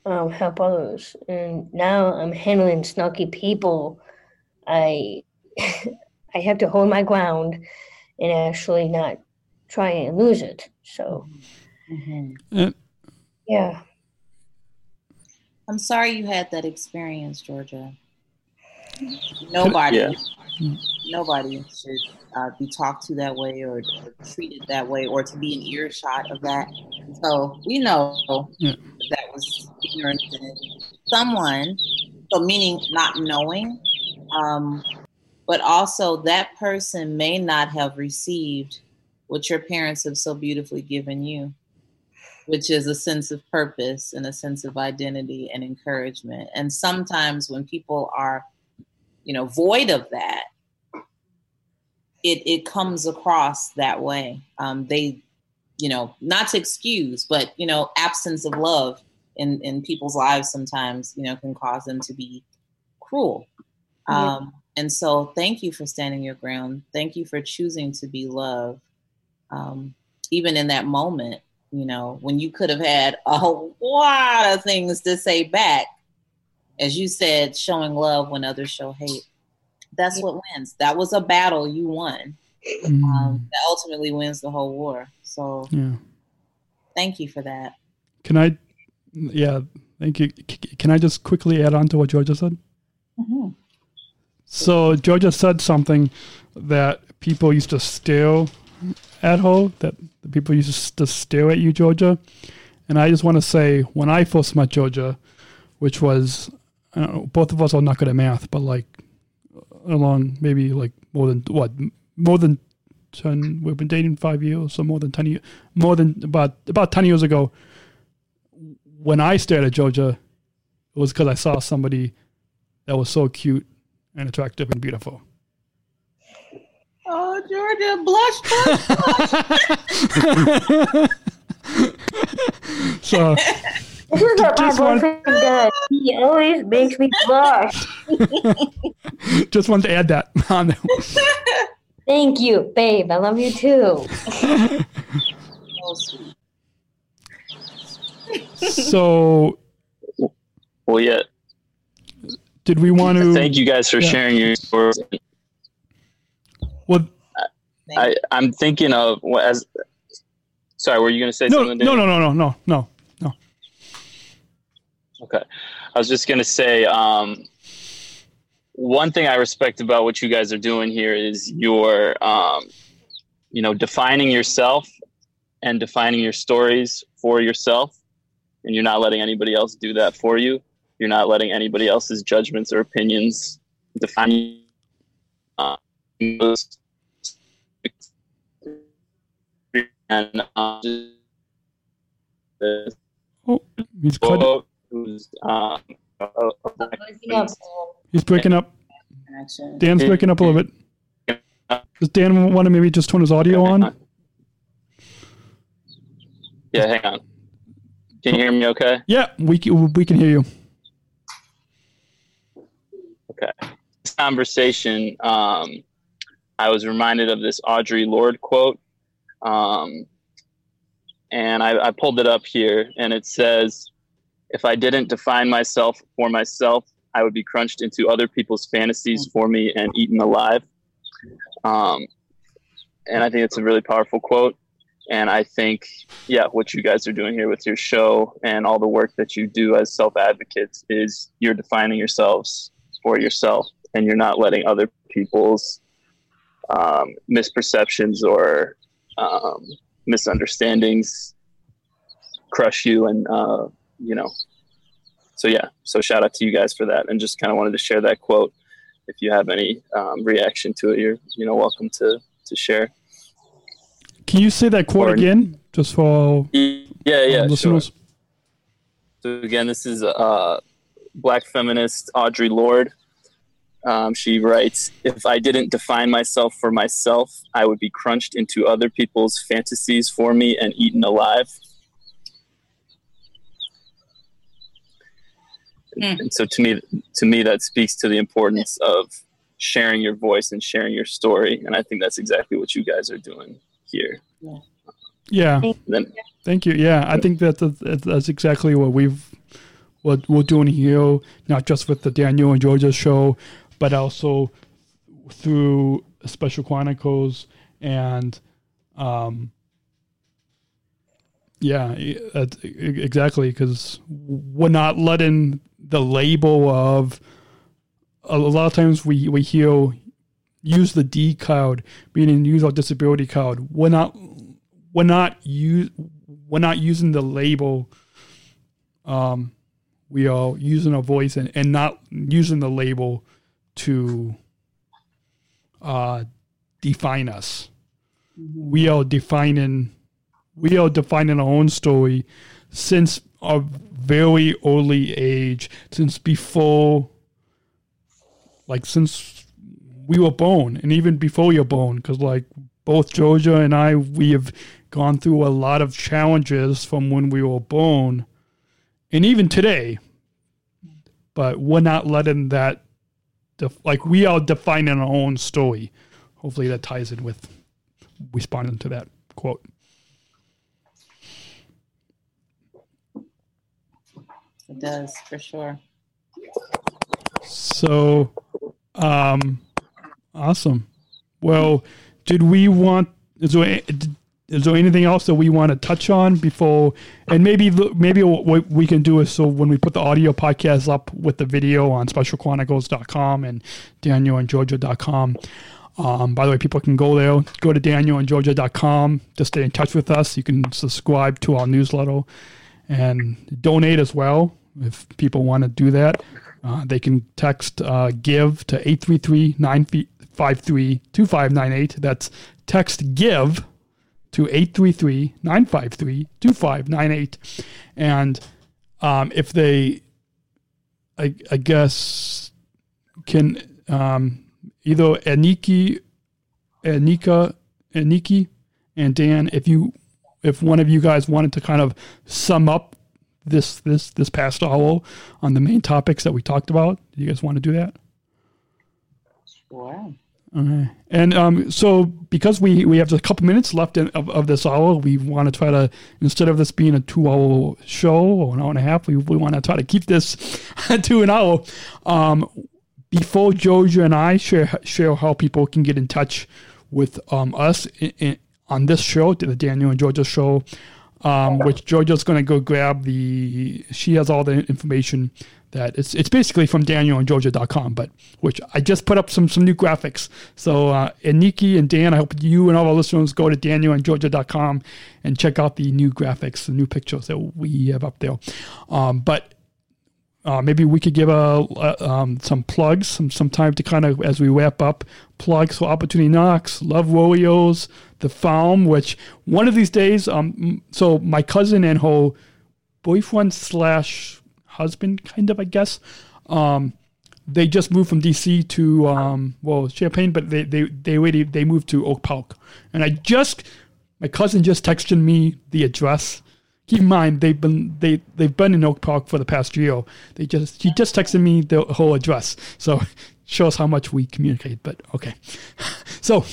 Speaker 2: um, help others, and now I'm handling snarky people. I I have to hold my ground and actually not try and lose it. So
Speaker 4: Mhm.
Speaker 1: Uh,
Speaker 2: yeah,
Speaker 4: I'm sorry you had that experience, Georgia. Nobody,
Speaker 3: Yeah.
Speaker 4: nobody should uh, be talked to that way or, or treated that way or to be an earshot of that. So we know
Speaker 1: Yeah.
Speaker 4: that was ignorance someone, so meaning not knowing, um, but also that person may not have received what your parents have so beautifully given you, which is a sense of purpose and a sense of identity and encouragement. And sometimes when people are, you know, void of that, it, it comes across that way. Um, they, you know, not to excuse, but, you know, absence of love in, in people's lives sometimes, you know, can cause them to be cruel.
Speaker 2: Yeah.
Speaker 4: Um, and so thank you for standing your ground. Thank you for choosing to be love, Um, even in that moment, you know, when you could have had a lot of things to say back, as you said, showing love when others show hate. That's what wins. That was a battle you won.
Speaker 1: mm,
Speaker 4: Um, that ultimately wins the whole war. So
Speaker 1: yeah.
Speaker 4: thank you for that.
Speaker 1: Can I? Yeah. Thank you. Can I just quickly add on to what Georgia said?
Speaker 4: Mhm.
Speaker 1: So Georgia said something that people used to stare at her. That the people used to stare at you, Georgia. And I just want to say, when I first met Georgia, which was, know, both of us are not good at math, but like along maybe like more than what, more than ten. We've been dating five years, so more than ten years, more than about about ten years ago. When I stared at Georgia, it was because I saw somebody that was so cute and attractive and beautiful.
Speaker 4: Oh, Georgia, blush, blush.
Speaker 1: so
Speaker 2: this is what my
Speaker 1: Just one-
Speaker 2: boyfriend does. He always makes me blush.
Speaker 1: just wanted to add that on there.
Speaker 2: Thank you, babe. I love you too.
Speaker 1: So
Speaker 3: Well, yeah.
Speaker 1: did we want to?
Speaker 3: Thank you guys for
Speaker 1: Yeah.
Speaker 3: sharing your stories.
Speaker 1: Well,
Speaker 3: I, I'm thinking of as. Sorry, were you going to say
Speaker 1: no,
Speaker 3: something?
Speaker 1: no,
Speaker 3: Dave?
Speaker 1: no, no, no, no, no.
Speaker 3: Okay. I was just going to say um, one thing I respect about what you guys are doing here is your, um, you know, defining yourself and defining your stories for yourself. And you're not letting anybody else do that for you. You're not letting anybody else's judgments or opinions define you. And uh,
Speaker 1: Oh, he's cut.
Speaker 3: um, a- a black
Speaker 2: Breaking up.
Speaker 1: He's breaking up. Dan's breaking up a little bit. Does Dan want to maybe just turn his audio on?
Speaker 3: Yeah, hang on. Can you hear me okay?
Speaker 1: Yeah, we we can hear you.
Speaker 3: Okay. This conversation, um, I was reminded of this Audre Lorde quote. Um, and I, I pulled it up here, and it says, If I didn't define myself for myself, I would be crunched into other people's fantasies for me and eaten alive. Um, and I think it's a really powerful quote. And I think, yeah, what you guys are doing here with your show and all the work that you do as self advocates is you're defining yourselves for yourself and you're not letting other people's um, misperceptions or um, misunderstandings crush you and uh, you know so yeah so shout out to you guys for that and just kind of wanted to share that quote if you have any um, reaction to it you're you know welcome to to share
Speaker 1: Can you say that quote
Speaker 3: Or-
Speaker 1: again, just for
Speaker 3: yeah yeah
Speaker 1: our
Speaker 3: sure.
Speaker 1: listeners?
Speaker 3: So again, this is uh, black feminist Audre Lorde. Um, she writes, "If I didn't define myself for myself, I would be crunched into other people's fantasies for me and eaten alive."
Speaker 4: Mm.
Speaker 3: And so, to me, to me, that speaks to the importance of sharing your voice and sharing your story. And I think that's exactly what you guys are doing here.
Speaker 1: Yeah.
Speaker 3: Then,
Speaker 1: Thank you. Yeah, I think that that's, that's exactly what we've what we're doing here, not just with the Daniel and Georgia show, but also through Special Chronicles and um yeah, e- exactly because we're not letting the label of a lot of times we we hear use the D card, meaning use our disability card. We're not we're not use we're not using the label. Um, we are using our voice and, and not using the label to uh, define us. We are defining we are defining our own story since a very early age, since before like since we were born and even before you're born because like both georgia and i we have gone through a lot of challenges from when we were born and even today but we're not letting that def- like we are defining our own story hopefully that ties in with responding to that quote
Speaker 4: It does for sure.
Speaker 1: So, um, awesome. Well, did we want? Is there is there anything else that we want to touch on before? And maybe maybe what we can do is so when we put the audio podcast up with the video on specialchronicles.com and danielandgeorgia.com. Um, by the way, people can go there. Go to danielandgeorgia.com to stay in touch with us. You can subscribe to our newsletter and donate as well if people want to do that. Uh, they can text uh, give to 833-953-2598. That's text give to 833-953-2598. And um, if they, I, I guess, can um, either Aniki, Anika, Aniki, and Dan, if you, if one of you guys wanted to kind of sum up this this this past hour on the main topics that we talked about, do you guys want to do that?
Speaker 4: Sure.
Speaker 1: Okay. And um, so because we, we have just a couple minutes left in, of, of this hour, we want to try to, instead of this being a two hour show or an hour and a half, we, we want to try to keep this to an hour. Um, before Georgia and I share, share how people can get in touch with um, us in, in, on this show, the Daniel and Georgia show, um, which Georgia's going to go grab the, she has all the information that it's it's basically from Daniel and danielandgeorgia.com, but which I just put up some some new graphics. So uh, Aniki and Dan, I hope you and all our listeners go to danielandgeorgia.com and check out the new graphics, the new pictures that we have up there. Um, but uh, maybe we could give a, um, some plugs, some some time to kind of as we wrap up. Plugs for Opportunity Knocks, Love Warriors, The Farm, which one of these days. Um, so my cousin and her boyfriend slash husband, kind of, I guess. Um, they just moved from DC to um, well Champaign, but they they they already they moved to Oak Park, and I just my cousin just texted me the address. Keep in mind they've been they they've been in Oak Park for the past year. They just he just texted me the whole address, so shows how much we communicate. But okay, so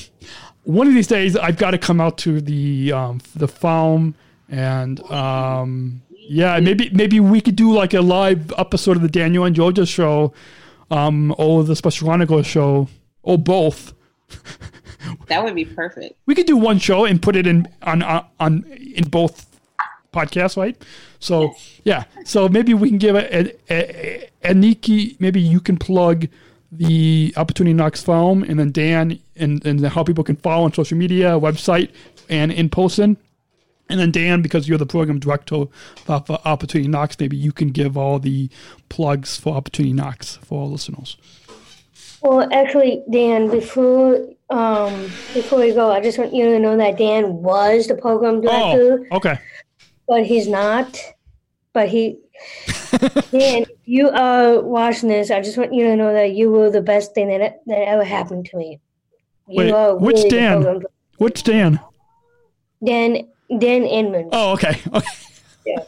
Speaker 1: one of these days I've got to come out to the um, the farm and um, yeah, maybe maybe we could do like a live episode of the Daniel and Georgia show, um, or the Special Chronicles show, or both.
Speaker 4: That would be perfect.
Speaker 1: We could do one show and put it in on on, on in both podcasts, right? So yeah, so maybe we can give a, a, a, a Nikki. Maybe you can plug the Opportunity Knocks forum, and then Dan, and, and how people can follow on social media, website, and in person. And then Dan, because you're the program director for, for Opportunity Knocks, maybe you can give all the plugs for Opportunity Knocks for our listeners.
Speaker 2: Well, actually, Dan, before um, before we go, I just want you to know that Dan was the program director,
Speaker 1: Oh, okay.
Speaker 2: but he's not. But he, Dan, you are watching this, I just want you to know that you were the best thing that that ever happened to me. You
Speaker 1: Wait, which
Speaker 2: really
Speaker 1: Dan? Which Dan?
Speaker 2: Dan Dan Inman.
Speaker 1: Oh, okay. okay.
Speaker 2: Yeah.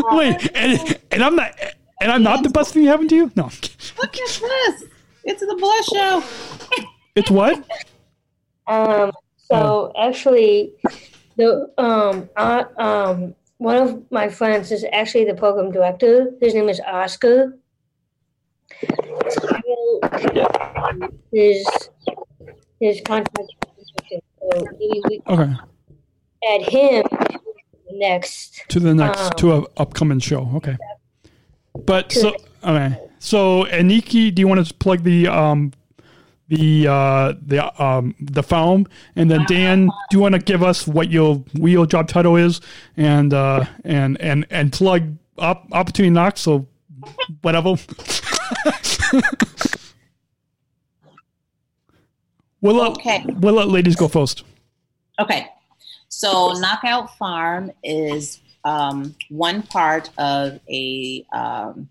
Speaker 1: Wait, and, and I'm not, and I'm not the best thing that happened to you? No.
Speaker 4: Look at this. It's the blush show.
Speaker 1: It's what?
Speaker 2: Um, so actually, the um, uh, um, one of my friends is actually the program director. His name is Oscar. His his contact. So maybe
Speaker 1: Okay.
Speaker 2: Add him next.
Speaker 1: To the next,
Speaker 2: Um,
Speaker 1: to a upcoming show. Okay. But so, okay. So, Aniki, do you want to plug the, um, the, uh, the, um, the foam? And then Dan, do you want to give us what your, what your job title is and, uh, and, and, and plug up Opportunity Knocks? So, whatever. we'll let,
Speaker 4: Okay.
Speaker 1: we'll let ladies go first.
Speaker 4: Okay. So Knockout Farm is um, one part of a um,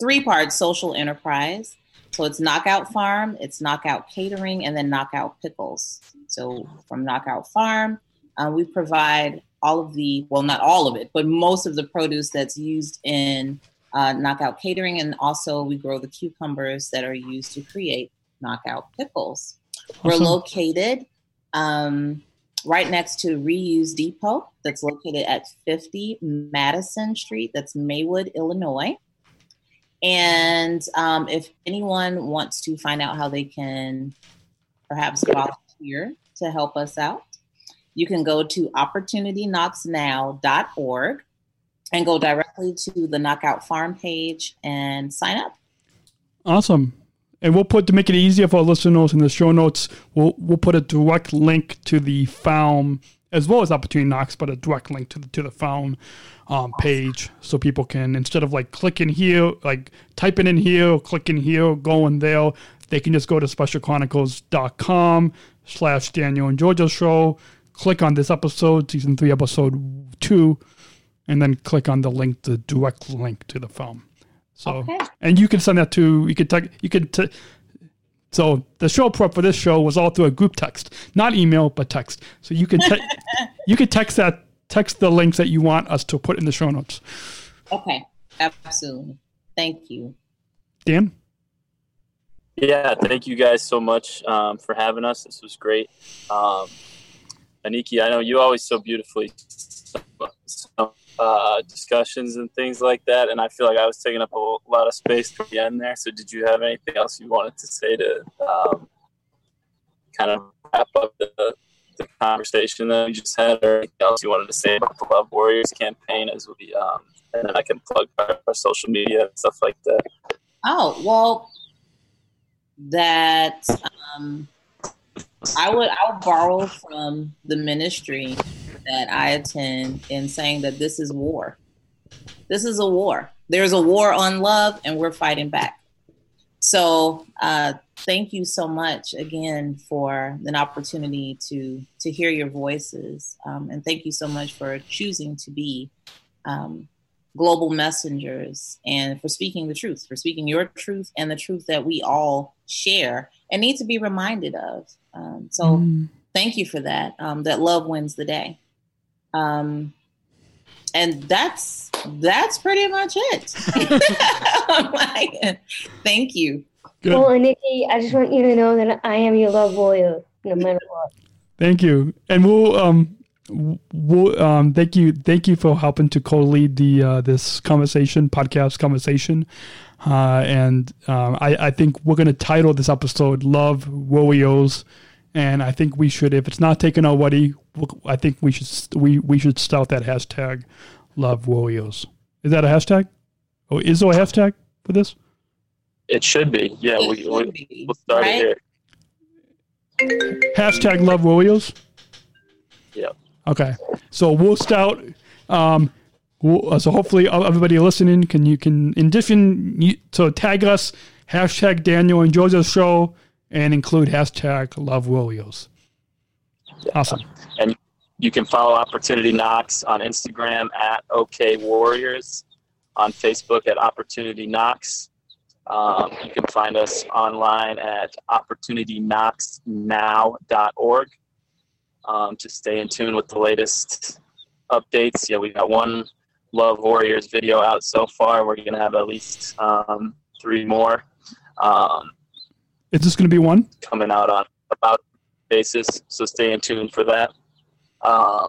Speaker 4: three part social enterprise. So it's Knockout Farm, it's Knockout Catering, and then Knockout Pickles. So from Knockout Farm, uh, we provide all of the, well, not all of it, but most of the produce that's used in uh, Knockout Catering. And also we grow the cucumbers that are used to create Knockout Pickles. We're located um, right next to Reuse Depot, that's located at 50 Madison Street, that's Maywood, Illinois. And um, if anyone wants to find out how they can perhaps volunteer to help us out, you can go to opportunityknocksnow.org and go directly to the Knockout Farm page and sign up.
Speaker 1: Awesome. And we'll put to make it easier for our listeners in the show notes. We'll we'll put a direct link to the farm as well as Opportunity Knocks, but a direct link to the to the farm um, page so people can instead of like clicking here, like typing in here, clicking here, going there, they can just go to specialchronicles.com slash Daniel and Georgia show, click on this episode, season three, episode two, and then click on the link, the direct link to the farm. So,
Speaker 4: Okay.
Speaker 1: and you can send that to you could text you could. T- so the show prep for this show was all through a group text, not email, but text. So you can te- you could text that text the links that you want us to put in the show notes.
Speaker 4: Okay, absolutely. Thank you.
Speaker 1: Dan,
Speaker 3: Yeah, thank you guys so much um, for having us. This was great. Um, Aniki, I know you always so beautifully uh, discussions and things like that, and I feel like I was taking up a lot of space toward the end there. So, did you have anything else you wanted to say to um, kind of wrap up the, the conversation that we just had, or anything else you wanted to say about the Love Warriors campaign as we, um, and then I can plug our, our social media and stuff like that.
Speaker 4: Oh well, that um, I would I'll borrow from the ministry that I attend in saying that this is war. This is a war. There's a war on love, and we're fighting back. So uh, thank you so much again for an opportunity to to hear your voices, um, and thank you so much for choosing to be um, global messengers and for speaking the truth, for speaking your truth and the truth that we all share and need to be reminded of. Um, so
Speaker 1: Mm.
Speaker 4: thank you for that. Um, that love wins the day. Um, and that's that's pretty much it. Like, thank you.
Speaker 1: good.
Speaker 2: Well, and Nikki, I just want you to know that I am your love warrior, no matter what.
Speaker 1: Thank you, and we'll um, we'll um, thank you, thank you for helping to co-lead the uh, this conversation podcast conversation, uh, and um, I I think we're gonna title this episode "Love Warriors," and I think we should, if it's not taken already, I think we should we we should start that hashtag "Love Warriors." Is that a hashtag? Oh, is there a hashtag for this?
Speaker 3: It should be. Yeah, we, we, we'll start
Speaker 4: right?
Speaker 3: it here.
Speaker 1: Hashtag love Warriors.
Speaker 3: Yep.
Speaker 1: Okay. So we'll start. Um, we'll, uh, so hopefully uh, everybody listening can you can in addition you, so tag us hashtag Daniel and Georgia show and include hashtag love Warriors. Awesome.
Speaker 3: And you can follow Opportunity Knocks on Instagram at OK Warriors, on Facebook at Opportunity Knocks. Um, you can find us online at opportunityknocksnow.org um, to stay in tune with the latest updates. Yeah, we got one Love Warriors video out so far. We're going to have at least um, three more um,
Speaker 1: Is this going to be one?
Speaker 3: coming out on about basis. So stay in tune for that. Um,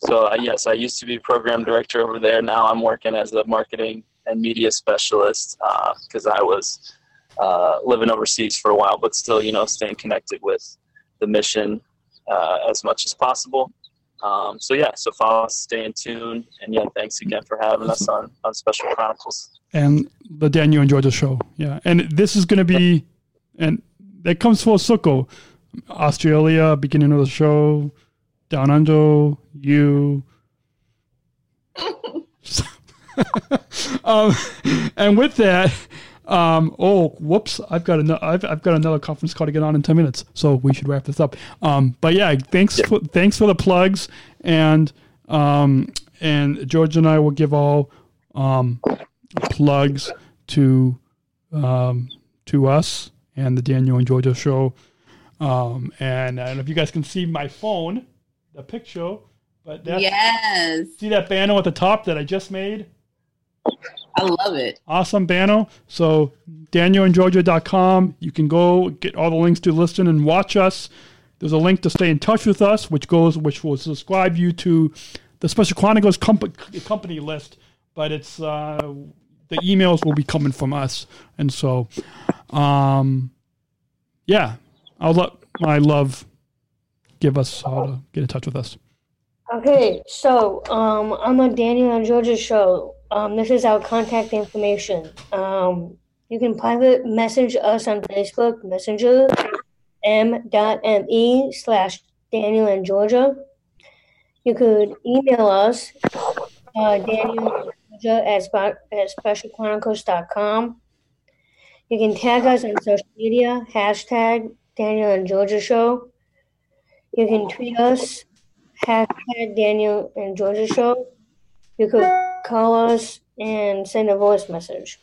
Speaker 3: so uh, yes, I used to be program director over there. Now I'm working as a marketing and media specialist because I was uh, living overseas for a while, but still, you know, staying connected with the mission uh, as much as possible. Um, so yeah, so follow us, stay in tune, and yeah, thanks again for having us on on Special Chronicles.
Speaker 1: and Daniel and the show. Yeah, and this is going to be, and that comes full circle. Australia, beginning of the show, down under, you. um, and with that, um, oh, whoops! I've got another. I've, I've got another conference call to get on in ten minutes, so we should wrap this up. Um, but yeah, thanks. For, thanks for the plugs, and um, and George and I will give all um, plugs to um, to us and the Daniel and Georgia show. Um, and I don't know if you guys can see my phone, the picture, but that's,
Speaker 4: Yes,
Speaker 1: see that banner at the top that I just made?
Speaker 4: I love it.
Speaker 1: Awesome banner. So danielandgeorgia.com. You can go get all the links to listen and watch us. There's a link to stay in touch with us, which goes, which will subscribe you to the Special Chronicles comp- company list. But it's uh, the emails will be coming from us, and so, um, yeah, I'll let my love give us how to get in touch with us.
Speaker 2: Okay, so um, I'm on Daniel and Georgia show, um, this is our contact information. Um, you can private message us on Facebook Messenger m.me slash Daniel and Georgia. You could email us uh, Daniel Georgia at, at specialchronicles.com. You can tag us on social media, hashtag Daniel and Georgia show. You can tweet us hashtag Daniel and Georgia Show. You could call us and send a voice message.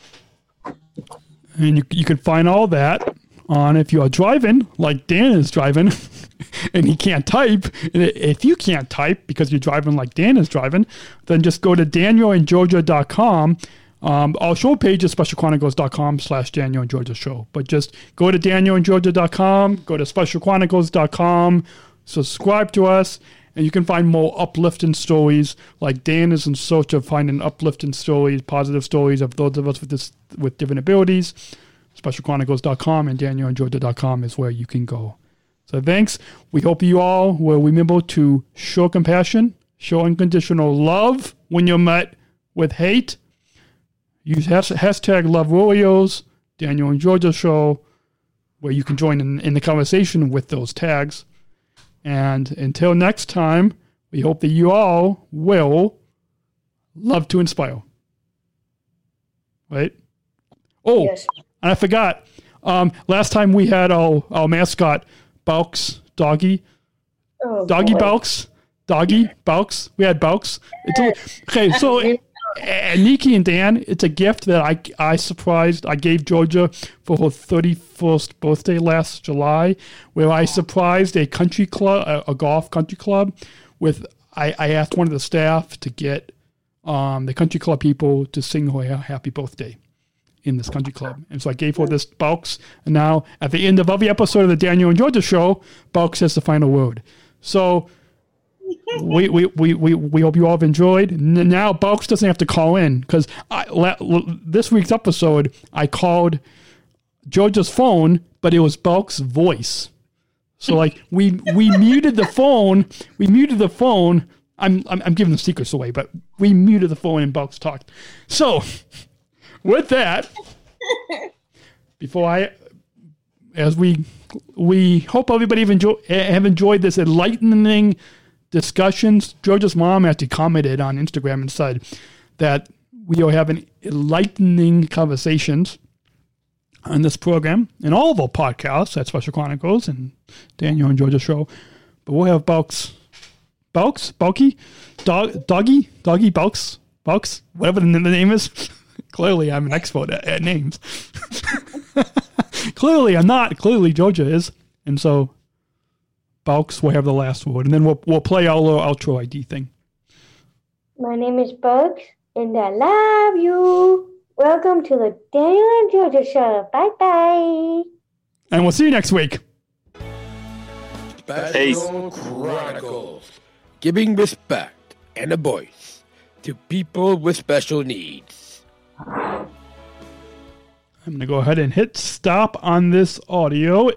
Speaker 1: And you, you can find all that on if you are driving, like Dan is driving, and he can't type. And if you can't type because you're driving like Dan is driving, then just go to danielandgeorgia.com. Um, our show page is specialchronicles.com slash Daniel and Georgia show. But just go to danielandgeorgia.com, go to specialchronicles.com, subscribe to us, and you can find more uplifting stories. Like Dan is in search of finding uplifting stories, positive stories of those of us with this with different abilities. Specialchronicles.com and danielandgeorgia.com is where you can go. So thanks. We hope you all will remember to show compassion, show unconditional love when you're met with hate. Use hashtag Love Warriors, Daniel and Georgia Show, where you can join in, in the conversation with those tags. And until next time, we hope that you all will love to inspire. Right? Oh,
Speaker 2: Yes.
Speaker 1: and I forgot. Um, last time we had our, our mascot, Balks, doggy.
Speaker 2: Oh,
Speaker 1: Doggy
Speaker 2: boy.
Speaker 1: Balks. Doggy Balks. We had Balks. It's a, okay, so uh, Nikki and Dan, it's a gift that I I surprised. I gave Georgia for her thirty first birthday last July, where I surprised a country club, a, a golf country club, with I, I asked one of the staff to get um, the country club people to sing her happy birthday in this country club. And so I gave her this box. And now at the end of every episode of the Daniel and Georgia show, Box has the final word. So we, we, we, we, we hope you all have enjoyed. Now Box doesn't have to call in because this week's episode, I called Georgia's phone, but it was Balks' voice. So like we we muted the phone, we muted the phone. I'm, I'm I'm giving the secrets away, but we muted the phone and Balks talked. So with that, before I, as we we hope everybody have, enjoy, have enjoyed this enlightening discussions. Georgia's mom actually commented on Instagram and said that we are having enlightening conversations on this program and all of our podcasts at Special Chronicles and Daniel and Georgia show. But we'll have Bulks, Bulks, Bulky, Dog, Doggy, Doggy, Bulks, Bulks, whatever the name is. Clearly, I'm an expert at, at names. Clearly, I'm not. Clearly, Georgia is. And so, Bulks will have the last word. And then we'll, we'll play our little outro ID thing.
Speaker 2: My name is Bugs, and I love you. Welcome to the Daniel and Georgia Show. Bye bye.
Speaker 1: And we'll see you next week.
Speaker 3: Peace.
Speaker 5: Special Chronicles. Giving respect and a voice to people with special needs.
Speaker 1: I'm going to go ahead and hit stop on this audio.